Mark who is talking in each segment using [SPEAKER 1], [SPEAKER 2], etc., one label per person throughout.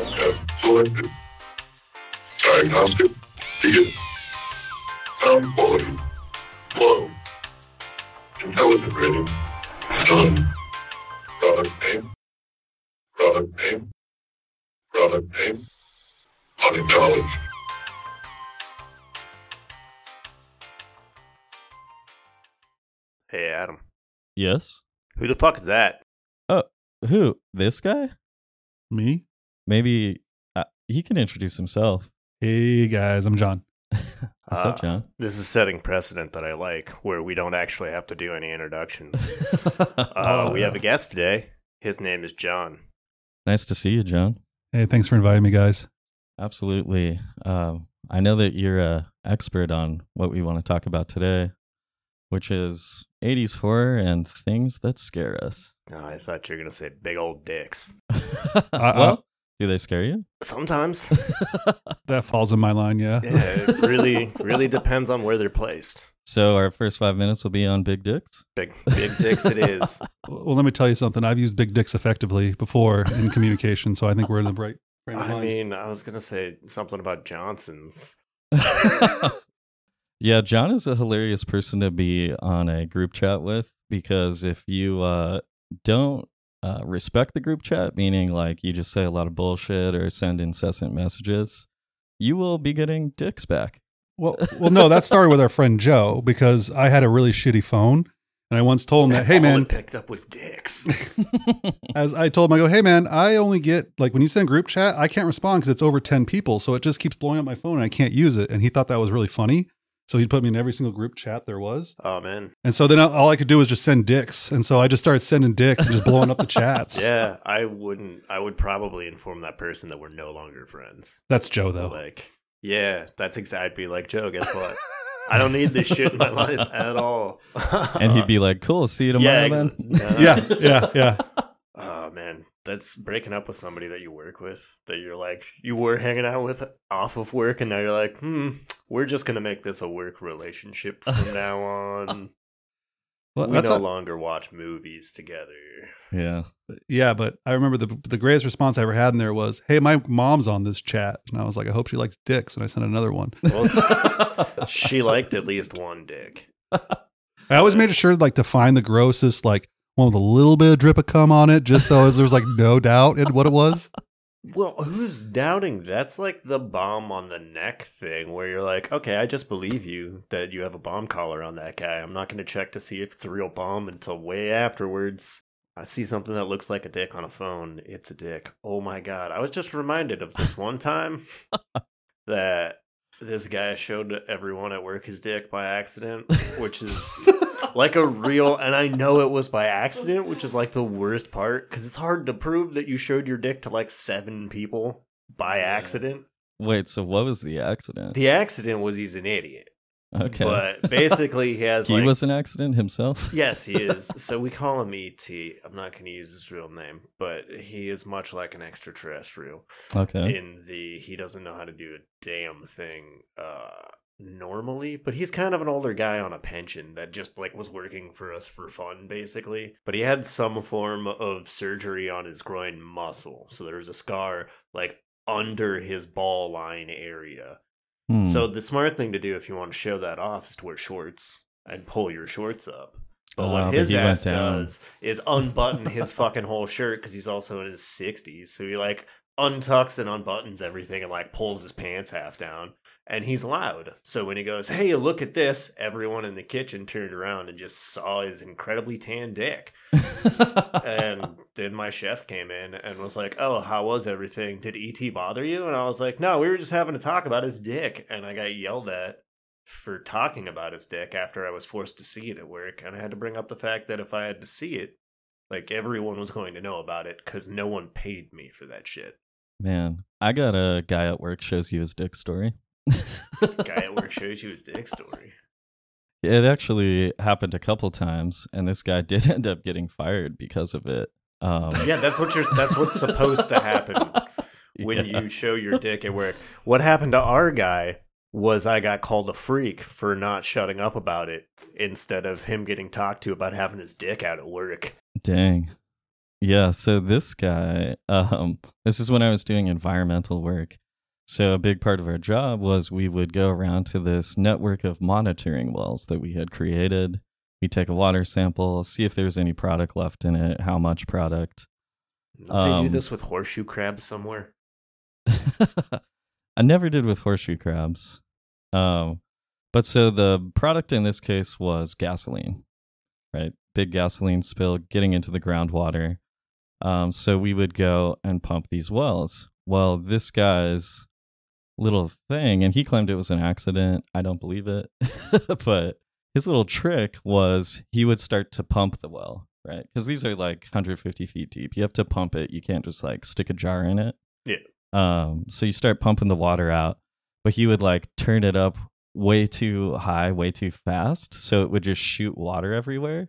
[SPEAKER 1] Podcast selected. Diagnostic begin. Sound quality low. Intelligent rating done. Product name. Product name. Product name. Unacknowledged.
[SPEAKER 2] Hey, Adam.
[SPEAKER 3] Yes.
[SPEAKER 2] Who the fuck is that?
[SPEAKER 3] Oh, who? This guy?
[SPEAKER 4] Me?
[SPEAKER 3] Maybe uh, he can introduce himself.
[SPEAKER 4] Hey guys, I'm John.
[SPEAKER 3] What's
[SPEAKER 2] Uh,
[SPEAKER 3] up, John?
[SPEAKER 2] This is setting precedent that I like, where we don't actually have to do any introductions. Uh,
[SPEAKER 3] Oh,
[SPEAKER 2] we have a guest today. His name is John.
[SPEAKER 3] nice to see you, John.
[SPEAKER 4] Hey, thanks for inviting me, guys.
[SPEAKER 3] Absolutely. Um, I know that you're a expert on what we want to talk about today, which is 80s horror and things that scare us.
[SPEAKER 2] Oh, I thought you were going to say big old dicks.
[SPEAKER 3] well, do they scare you?
[SPEAKER 2] Sometimes.
[SPEAKER 4] That falls in my line, yeah.
[SPEAKER 2] yeah, it really, really depends on where they're placed.
[SPEAKER 3] so our first five minutes will be on big dicks.
[SPEAKER 2] Big, big dicks it is.
[SPEAKER 4] Well, let me tell you something. I've used big dicks effectively before in communication, so I think we're in the right frame of
[SPEAKER 2] I
[SPEAKER 4] mind.
[SPEAKER 2] mean, I was going to say something about Johnson's.
[SPEAKER 3] yeah, John is a hilarious person to be on a group chat with because if you uh, don't uh, respect the group chat, meaning like you just say a lot of bullshit or send incessant messages, you will be getting dicks back.
[SPEAKER 4] Well, well, no, that started with our friend Joe because I had a really shitty phone, and I once told him that, hey man,
[SPEAKER 2] it picked up was dicks.
[SPEAKER 4] as I told him, I go, hey man, I only get like when you send group chat, I can't respond because it's over ten people, so it just keeps blowing up my phone and I can't use it. And he thought that was really funny, so he'd put me in every single group chat there was.
[SPEAKER 2] Oh, man.
[SPEAKER 4] And so then all I could do was just send dicks, and so I just started sending dicks and just blowing up the chats.
[SPEAKER 2] Yeah, I wouldn't. I would probably inform that person that we're no longer friends.
[SPEAKER 4] that's Joe though.
[SPEAKER 2] Like, yeah, that's exactly like Joe. Guess what? I don't need this shit in my life at all.
[SPEAKER 3] and he'd be like, cool, see you tomorrow,
[SPEAKER 2] yeah,
[SPEAKER 3] man.
[SPEAKER 2] ex- no.
[SPEAKER 4] yeah, yeah, yeah.
[SPEAKER 2] That's breaking up with somebody that you work with that you're like you were hanging out with off of work, and now you're like, hmm, we're just gonna make this a work relationship from now on.
[SPEAKER 4] Well,
[SPEAKER 2] we no
[SPEAKER 4] a-
[SPEAKER 2] longer watch movies together.
[SPEAKER 3] Yeah.
[SPEAKER 4] yeah, but I remember the the greatest response I ever had in there was, "Hey, my mom's on this chat," and I was like, "I hope she likes dicks," and I sent another one.
[SPEAKER 2] Well, she liked at least one dick.
[SPEAKER 4] I always made sure like to find the grossest like one with a little bit of drip of cum on it, just so there was like no doubt in what it was.
[SPEAKER 2] Well, who's doubting? That's like the bomb on the neck thing where you're like, okay, I just believe you that you have a bomb collar on that guy. I'm not going to check to see if it's a real bomb until way afterwards. I see something that looks like a dick on a phone. It's a dick. Oh my God. I was just reminded of this one time that this guy showed everyone at work his dick by accident, which is like a real and i know it was by accident which is like the worst part because it's hard to prove that you showed your dick to like seven people by accident.
[SPEAKER 3] Wait, so what was the accident?
[SPEAKER 2] the accident was he's an idiot
[SPEAKER 3] okay.
[SPEAKER 2] but basically he has
[SPEAKER 3] he
[SPEAKER 2] like
[SPEAKER 3] was an accident himself?
[SPEAKER 2] yes he is so we call him et i'm not going to use his real name but he is much like an extraterrestrial
[SPEAKER 3] Okay.
[SPEAKER 2] in the he doesn't know how to do a damn thing uh normally but he's kind of an older guy on a pension that just like was working for us for fun basically but he had some form of surgery on his groin muscle so there was a scar like under his ball line area
[SPEAKER 3] Hmm.
[SPEAKER 2] so the smart thing to do if you want to show that off is to wear shorts and pull your shorts up but
[SPEAKER 3] Oh,
[SPEAKER 2] what his ass does is unbutton his fucking whole shirt because he's also in his 60s. So he like untucks and unbuttons everything and like pulls his pants half down. And he's loud. So when he goes, Hey, look at this, everyone in the kitchen turned around and just saw his incredibly tan dick. and then my chef came in and was like, Oh, how was everything? Did ET bother you? And I was like, No, we were just having to talk about his dick. And I got yelled at for talking about his dick after I was forced to see it at work. And I had to bring up the fact that if I had to see it, like everyone was going to know about it because no one paid me for that shit.
[SPEAKER 3] Man, I got a guy at work shows you his dick story.
[SPEAKER 2] Guy at work shows you his dick story.
[SPEAKER 3] It actually happened a couple times, and this guy did end up getting fired because of it. Um,
[SPEAKER 2] Yeah, that's what you're. That's what's supposed to happen when
[SPEAKER 3] yeah.
[SPEAKER 2] you show your dick at work. What happened to our guy was I got called a freak for not shutting up about it instead of him getting talked to about having his dick out at work.
[SPEAKER 3] Dang. Yeah, so this guy, um, this is when I was doing environmental work. So a big part of our job was we would go around to this network of monitoring wells that we had created. We take a water sample, see if there's any product left in it, how much product.
[SPEAKER 2] Don't they do
[SPEAKER 3] Um,
[SPEAKER 2] this with horseshoe crabs somewhere?
[SPEAKER 3] I never did with horseshoe crabs. Um, but so the product in this case was gasoline, right? Big gasoline spill getting into the groundwater. Um, so we would go and pump these wells. Well, this guy's little thing, and he claimed it was an accident. I don't believe it. but his little trick was he would start to pump the well, right? Because these are like 150 feet deep. You have to pump it. You can't just like stick a jar in it.
[SPEAKER 2] Yeah.
[SPEAKER 3] Um, so you start pumping the water out, but he would like turn it up way too high, way too fast. So it would just shoot water everywhere.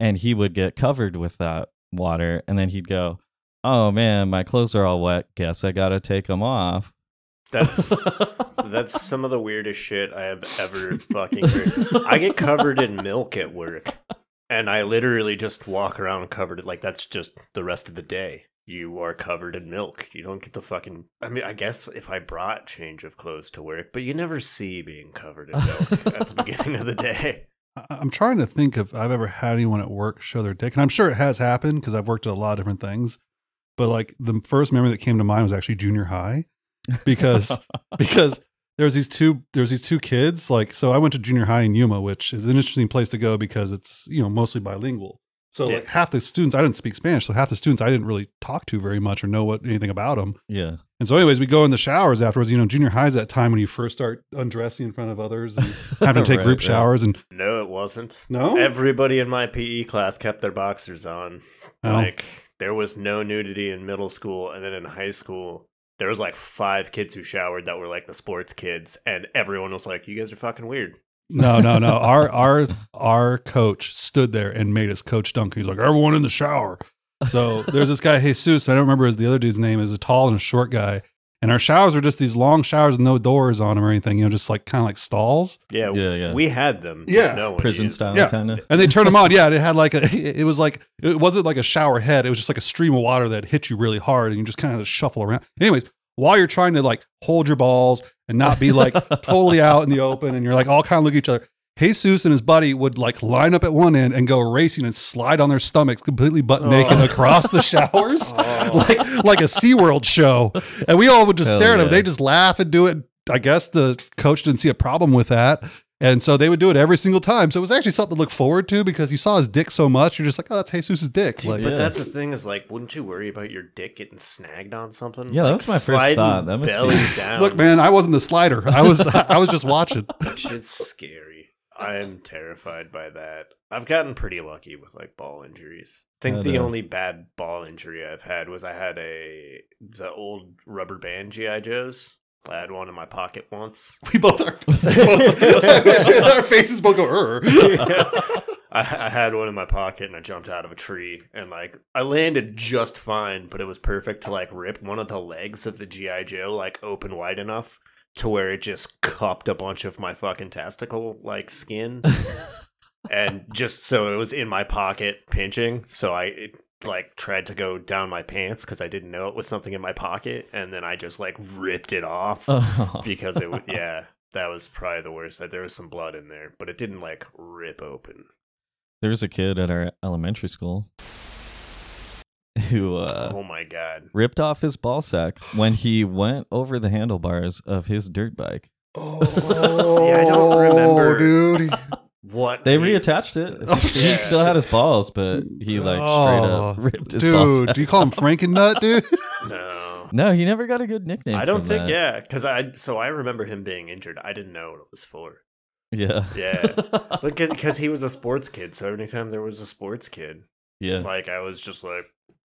[SPEAKER 3] And he would get covered with that water. And then he'd go, Oh man, my clothes are all wet. Guess I gotta take them off.
[SPEAKER 2] That's that's some of the weirdest shit I have ever fucking heard. I get covered in milk at work, and I literally just walk around covered in like that's just the rest of the day. You are covered in milk. You don't get the fucking. I mean, I guess if I brought change of clothes to work, but you never see being covered in milk at the beginning of the day.
[SPEAKER 4] I'm trying to think if I've ever had anyone at work show their dick, and I'm sure it has happened because I've worked at a lot of different things. But like the first memory that came to mind was actually junior high, because because there's these two there's these two kids. Like so, I went to junior high in Yuma, which is an interesting place to go because it's you know mostly bilingual. So
[SPEAKER 2] Yeah.
[SPEAKER 4] like half the students I didn't speak Spanish, so half the students I didn't really talk to very much or know what anything about them.
[SPEAKER 3] yeah.
[SPEAKER 4] And so, anyways, we go in the showers afterwards. You know, junior high is that time when you first start undressing in front of others and having to take
[SPEAKER 3] Right,
[SPEAKER 4] group
[SPEAKER 3] right.
[SPEAKER 4] showers. And
[SPEAKER 2] No, it wasn't.
[SPEAKER 4] no,
[SPEAKER 2] Everybody in my PE class kept their boxers on.
[SPEAKER 4] Oh.
[SPEAKER 2] Like there was no nudity in middle school, and then in high school there was like five kids who showered that were like the sports kids, and everyone was like, "You guys are fucking weird."
[SPEAKER 4] no, no, no. Our our our coach stood there and made us coach dunk. He's like, everyone in the shower. So there's this guy Jesus. I don't remember his the other dude's name. Is a tall and a short guy. And our showers are just these long showers with no doors on them or anything. You know, just like kind of like stalls.
[SPEAKER 2] Yeah,
[SPEAKER 3] Yeah, yeah.
[SPEAKER 2] We had them.
[SPEAKER 4] Yeah.
[SPEAKER 2] no one
[SPEAKER 3] Prison
[SPEAKER 2] used
[SPEAKER 3] style
[SPEAKER 4] Yeah.
[SPEAKER 3] kind of.
[SPEAKER 4] And they turn them on. Yeah, it had like a. It was like it wasn't like a shower head. It was just like a stream of water that hit you really hard, and you just kind of shuffle around. Anyways, while you're trying to like hold your balls and not be like totally out in the open, and you're like all kind of look at each other. Jesus and his buddy would like line up at one end and go racing and slide on their stomachs completely butt naked
[SPEAKER 2] Oh.
[SPEAKER 4] across the showers,
[SPEAKER 2] Oh.
[SPEAKER 4] like like a SeaWorld show. And we all would just
[SPEAKER 3] Hell
[SPEAKER 4] stare at them. They just laugh and do it. I guess the coach didn't see a problem with that. And so they would do it every single time. So it was actually something to look forward to because you saw his dick so much. You're just like, oh, that's Jesus' dick.
[SPEAKER 2] Dude,
[SPEAKER 4] Like,
[SPEAKER 2] but
[SPEAKER 3] Yeah.
[SPEAKER 2] that's the thing is like, wouldn't you worry about your dick getting snagged on something?
[SPEAKER 3] Yeah, that was my first thought. That must be-
[SPEAKER 2] belly down.
[SPEAKER 4] look, man, I wasn't the slider. I was I was just watching.
[SPEAKER 2] shit's scary. I'm terrified by that. I've gotten pretty lucky with like ball injuries. I think
[SPEAKER 3] Yeah,
[SPEAKER 2] the
[SPEAKER 3] the-
[SPEAKER 2] only bad ball injury I've had was I had a the old rubber band GI Joes. I had one in my pocket once.
[SPEAKER 4] We both our faces both, our faces both go. "Urgh."
[SPEAKER 2] I, I had one in my pocket and I jumped out of a tree and like I landed just fine, but it was perfect to like rip one of the legs of the GI Joe like open wide enough to where it just cupped a bunch of my fucking testicle like skin, and just so it was in my pocket pinching. So I it, like tried to go down my pants because I didn't know it was something in my pocket, and then I just like ripped it off
[SPEAKER 3] Oh.
[SPEAKER 2] because it would yeah. That was probably the worst. That there was some blood in there, but it didn't like rip open.
[SPEAKER 3] There was a kid at our elementary school who uh,
[SPEAKER 2] oh my god!
[SPEAKER 3] ripped off his ball sack when he went over the handlebars of his dirt bike.
[SPEAKER 2] See, I don't remember.
[SPEAKER 4] Oh, dude.
[SPEAKER 2] What
[SPEAKER 3] They
[SPEAKER 2] he-
[SPEAKER 3] reattached it.
[SPEAKER 4] Oh,
[SPEAKER 3] he
[SPEAKER 2] yeah.
[SPEAKER 3] still had his balls, but he like straight up
[SPEAKER 4] Oh,
[SPEAKER 3] ripped his balls.
[SPEAKER 4] Dude, do you call him Franken-Nut, dude?
[SPEAKER 2] No,
[SPEAKER 3] No, he never got a good nickname.
[SPEAKER 2] I don't think.
[SPEAKER 3] that.
[SPEAKER 2] Yeah, because I so I remember him being injured. I didn't know what it was for.
[SPEAKER 3] Yeah.
[SPEAKER 2] Yeah. But because he was a sports kid, so anytime there was a sports kid,
[SPEAKER 3] yeah.
[SPEAKER 2] like I was just like,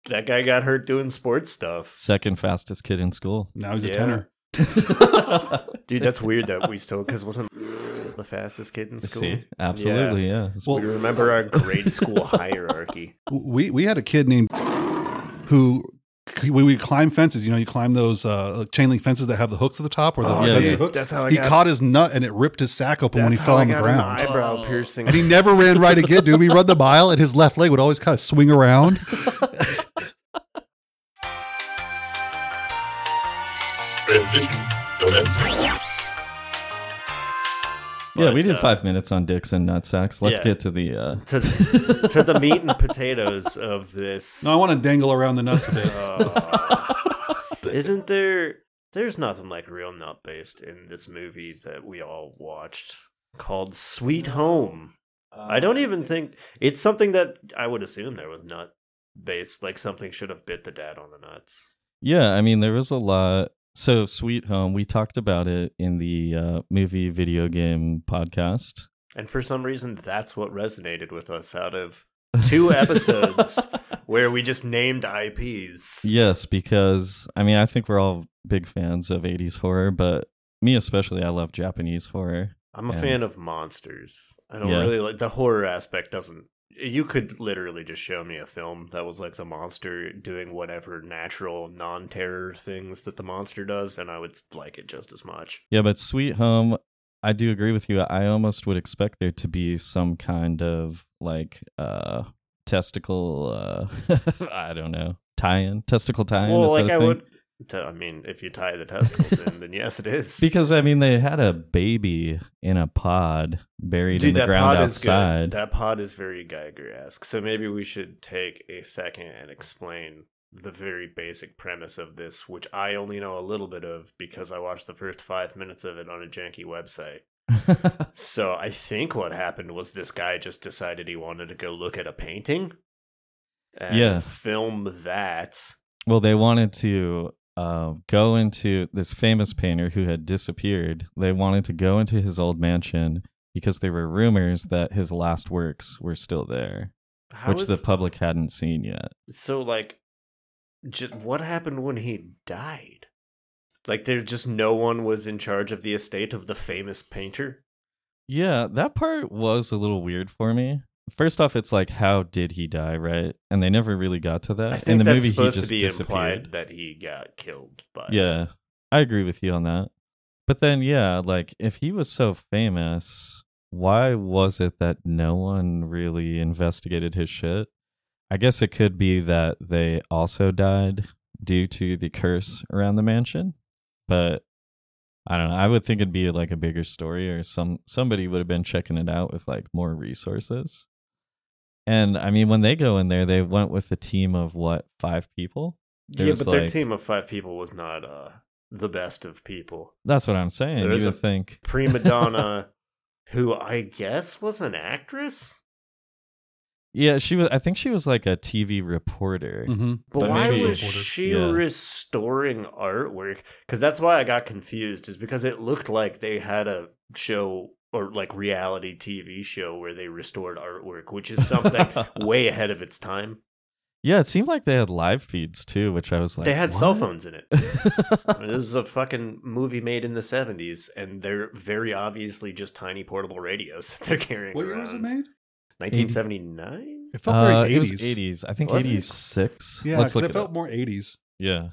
[SPEAKER 2] that guy got hurt doing sports stuff.
[SPEAKER 3] Second fastest kid in school.
[SPEAKER 4] Now he's a
[SPEAKER 2] Yeah.
[SPEAKER 4] tenor.
[SPEAKER 2] Dude, that's weird that we still because wasn't the fastest kid in school.
[SPEAKER 3] See, absolutely, yeah. It's
[SPEAKER 4] Well-
[SPEAKER 2] we remember our grade school hierarchy.
[SPEAKER 4] we we had a kid named who when we climb fences, you know, you climb those uh, chain link fences that have the hooks at the top or the
[SPEAKER 2] Oh,
[SPEAKER 3] yeah,
[SPEAKER 4] fence
[SPEAKER 3] yeah.
[SPEAKER 4] hook.
[SPEAKER 2] That's how I
[SPEAKER 4] He
[SPEAKER 2] got.
[SPEAKER 4] caught his nut and it ripped his sack open when he
[SPEAKER 2] that's
[SPEAKER 4] fell
[SPEAKER 2] how I
[SPEAKER 4] on the
[SPEAKER 2] got
[SPEAKER 4] ground.
[SPEAKER 2] An eyebrow
[SPEAKER 3] Oh.
[SPEAKER 2] piercing.
[SPEAKER 4] And he never ran right again, dude. We run the mile and his left leg would always kind of swing around.
[SPEAKER 1] commencing.
[SPEAKER 3] yeah, we did
[SPEAKER 2] uh,
[SPEAKER 3] five minutes on dicks and nutsacks. Let's
[SPEAKER 2] yeah.
[SPEAKER 3] get to the. Uh...
[SPEAKER 2] to to the meat and potatoes of this.
[SPEAKER 4] No, I want to dangle around the nuts a bit.
[SPEAKER 2] Uh, isn't there? There's nothing like real nut based in this movie that we all watched called Sweet Home. I don't even think it's something that I would assume there was nut based. Like something should have bit the dad on the nuts.
[SPEAKER 3] Yeah, I mean, there was a lot. So, Sweet Home, we talked about it in the uh, movie video game podcast.
[SPEAKER 2] And for some reason, that's what resonated with us out of two episodes where we just named IPs.
[SPEAKER 3] Yes, because I mean, I think we're all big fans of 80s horror, but me especially, I love Japanese horror.
[SPEAKER 2] I'm a
[SPEAKER 3] Yeah.
[SPEAKER 2] fan of monsters. I don't
[SPEAKER 3] Yeah.
[SPEAKER 2] really like the horror aspect. Doesn't you could literally just show me a film that was like the monster doing whatever natural non-terror things that the monster does, and I would like it just as much.
[SPEAKER 3] Yeah, but Sweet Home, I do agree with you. I almost would expect there to be some kind of like uh testicle uh I don't know, tie-in, testicle tie-in.
[SPEAKER 2] well, like I would. I mean, if you tie the testicles in, then yes, it is.
[SPEAKER 3] Because I mean, they had a baby in a pod buried in the ground outside.
[SPEAKER 2] That pod is very Geiger-esque. So maybe we should take a second and explain the very basic premise of this, which I only know a little bit of because I watched the first five minutes of it on a janky website. So I think what happened was this guy just decided he wanted to go look at a painting and
[SPEAKER 3] Yeah.
[SPEAKER 2] film that.
[SPEAKER 3] well, they wanted to uh, go into this famous painter who had disappeared. They wanted to go into his old mansion because there were rumors that his last works were still there,
[SPEAKER 2] How
[SPEAKER 3] which the public hadn't seen yet.
[SPEAKER 2] so like just what happened when he died? Like there's just no one was in charge of the estate of the famous painter.
[SPEAKER 3] Yeah, that part was a little weird for me. First off, it's like, how did he die, right? And they never really got to that. In the movie, he just
[SPEAKER 2] to be implied that he got killed. But
[SPEAKER 3] Yeah, I agree with you on that. But then, yeah, like if he was so famous, why was it that no one really investigated his shit? I guess it could be that they also died due to the curse around the mansion. But I don't know. I would think it'd be like a bigger story or some somebody would have been checking it out with like more resources. And I mean, when they go in there, they went with a team of what, five people?
[SPEAKER 2] yeah,
[SPEAKER 3] There's,
[SPEAKER 2] but their team of five people was not uh the best of people.
[SPEAKER 3] That's what I'm saying.
[SPEAKER 2] There
[SPEAKER 3] you
[SPEAKER 2] is
[SPEAKER 3] would
[SPEAKER 2] a-
[SPEAKER 3] think
[SPEAKER 2] Prima donna, who I guess was an actress.
[SPEAKER 3] Yeah, she was. I think she was like a TV reporter.
[SPEAKER 4] hmm
[SPEAKER 2] But,
[SPEAKER 3] But
[SPEAKER 2] why was she
[SPEAKER 3] Yeah.
[SPEAKER 2] restoring artwork? Because that's why I got confused. Is because it looked like they had a show or like reality TV show where they restored artwork, which is something way ahead of its time.
[SPEAKER 3] Yeah, it seemed like they had live feeds too, which I was like,
[SPEAKER 2] they had cell phones in it. this is a fucking movie made in the seventies, and they're very obviously just tiny portable radios that they're carrying
[SPEAKER 4] What year
[SPEAKER 2] around.
[SPEAKER 4] was it made?
[SPEAKER 2] Nineteen seventy nine.
[SPEAKER 4] It felt
[SPEAKER 3] Uh,
[SPEAKER 4] very
[SPEAKER 3] it was
[SPEAKER 4] 80s.
[SPEAKER 3] 80s. I think
[SPEAKER 2] Was it?
[SPEAKER 3] 86.
[SPEAKER 4] Yeah,
[SPEAKER 3] Let's
[SPEAKER 4] 'cause
[SPEAKER 3] look
[SPEAKER 4] it
[SPEAKER 3] it
[SPEAKER 4] felt
[SPEAKER 3] up.
[SPEAKER 4] more 80s.
[SPEAKER 3] Yeah.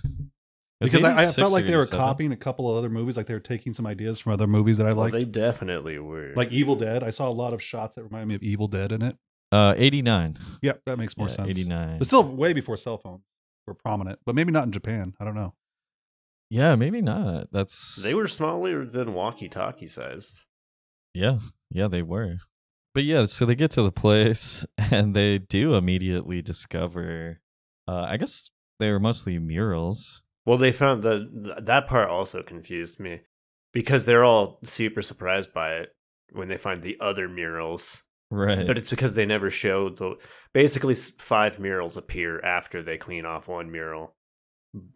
[SPEAKER 3] It's
[SPEAKER 4] Because I, I felt like they were copying a couple of other movies, like they were taking some ideas from other movies that I
[SPEAKER 2] Well,
[SPEAKER 4] liked.
[SPEAKER 2] they definitely were.
[SPEAKER 4] like Evil Dead. I saw a lot of shots that reminded me of Evil Dead in it.
[SPEAKER 3] Uh, 89.
[SPEAKER 4] Yep, that makes more
[SPEAKER 3] Yeah,
[SPEAKER 4] sense.
[SPEAKER 3] 89.
[SPEAKER 4] But still way before cell phones were prominent, but maybe not in Japan. I don't know.
[SPEAKER 3] Yeah, maybe not. That's
[SPEAKER 2] They were smaller than walkie-talkie sized.
[SPEAKER 3] Yeah, yeah, they were. But yeah, so they get to the place and they do immediately discover. Uh, I guess they were mostly murals.
[SPEAKER 2] Well, they found the that part also confused me because they're all super surprised by it when they find the other murals.
[SPEAKER 3] Right.
[SPEAKER 2] But it's because they never showed the basically five murals appear after they clean off one mural.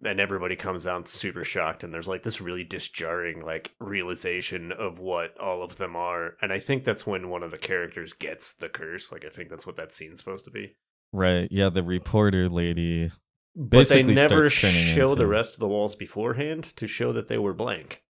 [SPEAKER 2] And everybody comes out super shocked, and there's like this really disjarring like realization of what all of them are. And I think that's when one of the characters gets the curse. Like I think that's what that scene's supposed to be.
[SPEAKER 3] right. Yeah, the reporter lady.
[SPEAKER 2] But they never show the rest of the walls beforehand to show that they were blank.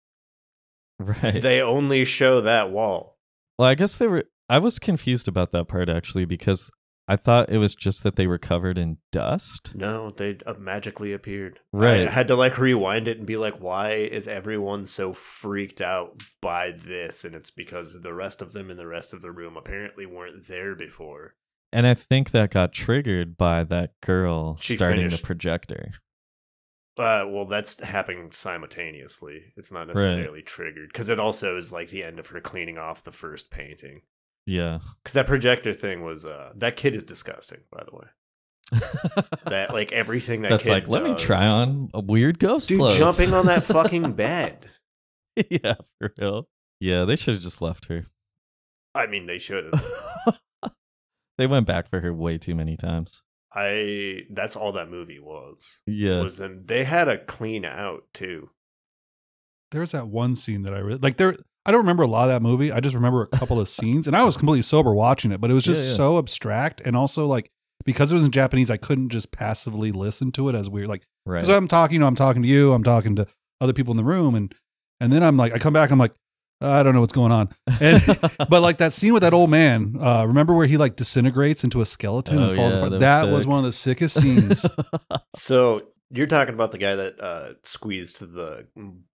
[SPEAKER 3] Right.
[SPEAKER 2] They only show that wall.
[SPEAKER 3] well, I guess they were. I was confused about that part actually because I thought it was just that they were covered in dust.
[SPEAKER 2] No, they uh, magically appeared.
[SPEAKER 3] Right.
[SPEAKER 2] I had to like rewind it and be like, why is everyone so freaked out by this? And it's because the rest of them in the rest of the room apparently weren't there before.
[SPEAKER 3] And I think that got triggered by that girl
[SPEAKER 2] She
[SPEAKER 3] starting
[SPEAKER 2] finished.
[SPEAKER 3] the projector.
[SPEAKER 2] Uh, well, that's happening simultaneously. It's not necessarily triggered because it also is like the end of her cleaning off the first painting.
[SPEAKER 3] Yeah.
[SPEAKER 2] Because that projector thing was uh, that kid is disgusting. By the way, that like everything that
[SPEAKER 3] That's
[SPEAKER 2] kid
[SPEAKER 3] like, let me
[SPEAKER 2] does-
[SPEAKER 3] try on a weird ghost
[SPEAKER 2] dude
[SPEAKER 3] clothes.
[SPEAKER 2] jumping on that fucking bed.
[SPEAKER 3] yeah, for real. Yeah, they should have just left her.
[SPEAKER 2] I mean, they should have.
[SPEAKER 3] they went back for her way too many times.
[SPEAKER 2] I that's all that movie was.
[SPEAKER 3] Yeah.
[SPEAKER 2] Was them they had a clean out too.
[SPEAKER 4] There's that one scene that I really like. There, I don't remember a lot of that movie. I just remember a couple of scenes, and I was completely sober watching it. But it was just
[SPEAKER 3] Yeah, yeah.
[SPEAKER 4] so abstract, and also like because it was in Japanese, I couldn't just passively listen to it as weird. Like
[SPEAKER 3] right.
[SPEAKER 4] because I'm talking, you know, I'm talking to you, I'm talking to other people in the room, and and then I'm like, I come back, I'm like, I don't know what's going on. And but like that scene with that old man, uh, remember where he like disintegrates into a skeleton
[SPEAKER 3] Oh,
[SPEAKER 4] and falls
[SPEAKER 3] yeah,
[SPEAKER 4] apart?
[SPEAKER 3] that was
[SPEAKER 4] That was
[SPEAKER 3] sick.
[SPEAKER 4] one of the sickest scenes.
[SPEAKER 2] So you're talking about the guy that uh, squeezed the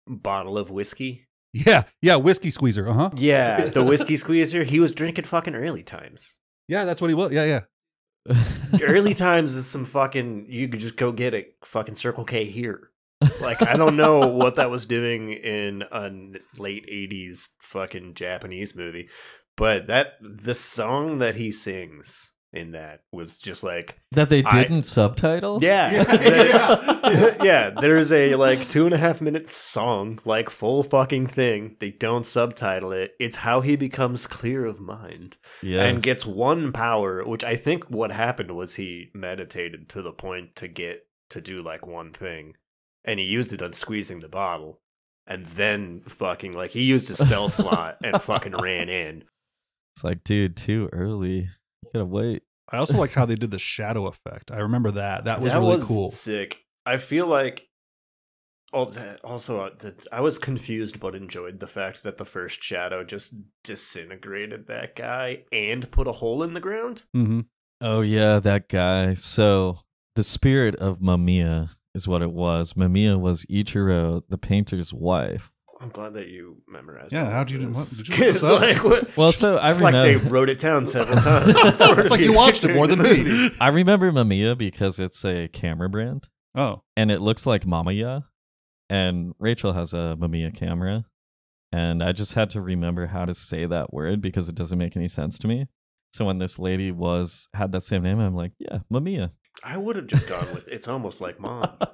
[SPEAKER 2] bottle of whiskey.
[SPEAKER 4] yeah, yeah, whiskey squeezer. Uh huh.
[SPEAKER 2] Yeah, the whiskey squeezer. He was drinking fucking early times.
[SPEAKER 4] Yeah, that's what he was. Yeah, yeah.
[SPEAKER 2] Early times is some fucking. You could just go get a fucking Circle K here. Like I don't know what that was doing in a late '80s fucking Japanese movie, but that the song that he sings in that was just like
[SPEAKER 3] that they didn't subtitle?
[SPEAKER 2] Yeah.
[SPEAKER 4] Yeah,
[SPEAKER 2] There- yeah. There's a like two and a half minute song, like full fucking thing. They don't subtitle it. It's how he becomes clear of mind
[SPEAKER 3] Yeah.
[SPEAKER 2] and gets one power, which I think what happened was he meditated to the point to get to do like one thing. And he used it on squeezing the bottle. And then fucking like he used a spell slot and fucking ran in.
[SPEAKER 3] it's like, dude, too early. You gotta wait.
[SPEAKER 4] I also like how they did the shadow effect. I remember that. That was really cool.
[SPEAKER 2] Sick. I feel like also, also uh, that I was confused but enjoyed the fact that the first shadow just disintegrated that guy and put a hole in the ground.
[SPEAKER 4] Mm-hmm.
[SPEAKER 3] Oh yeah, that guy. So the spirit of Mamiya is what it was. Mamiya was Ichiro, the painter's wife.
[SPEAKER 2] I'm glad that you memorized.
[SPEAKER 4] It.
[SPEAKER 2] Yeah,
[SPEAKER 4] how'd
[SPEAKER 2] of
[SPEAKER 4] you- what- did you look this
[SPEAKER 2] 'Cause,
[SPEAKER 4] up?
[SPEAKER 2] like, what-
[SPEAKER 3] Well, so I
[SPEAKER 2] it's like they wrote it down several times.
[SPEAKER 4] It's like you watched it more than me.
[SPEAKER 3] I remember Mamiya because it's a camera brand,
[SPEAKER 4] Oh,
[SPEAKER 3] and it looks like Mamaya. And Rachel has a Mamiya camera, and I just had to remember how to say that word because it doesn't make any sense to me. So when this lady was had that same name, I'm like, yeah, Mamiya.
[SPEAKER 2] I would have just gone with it's almost like mom.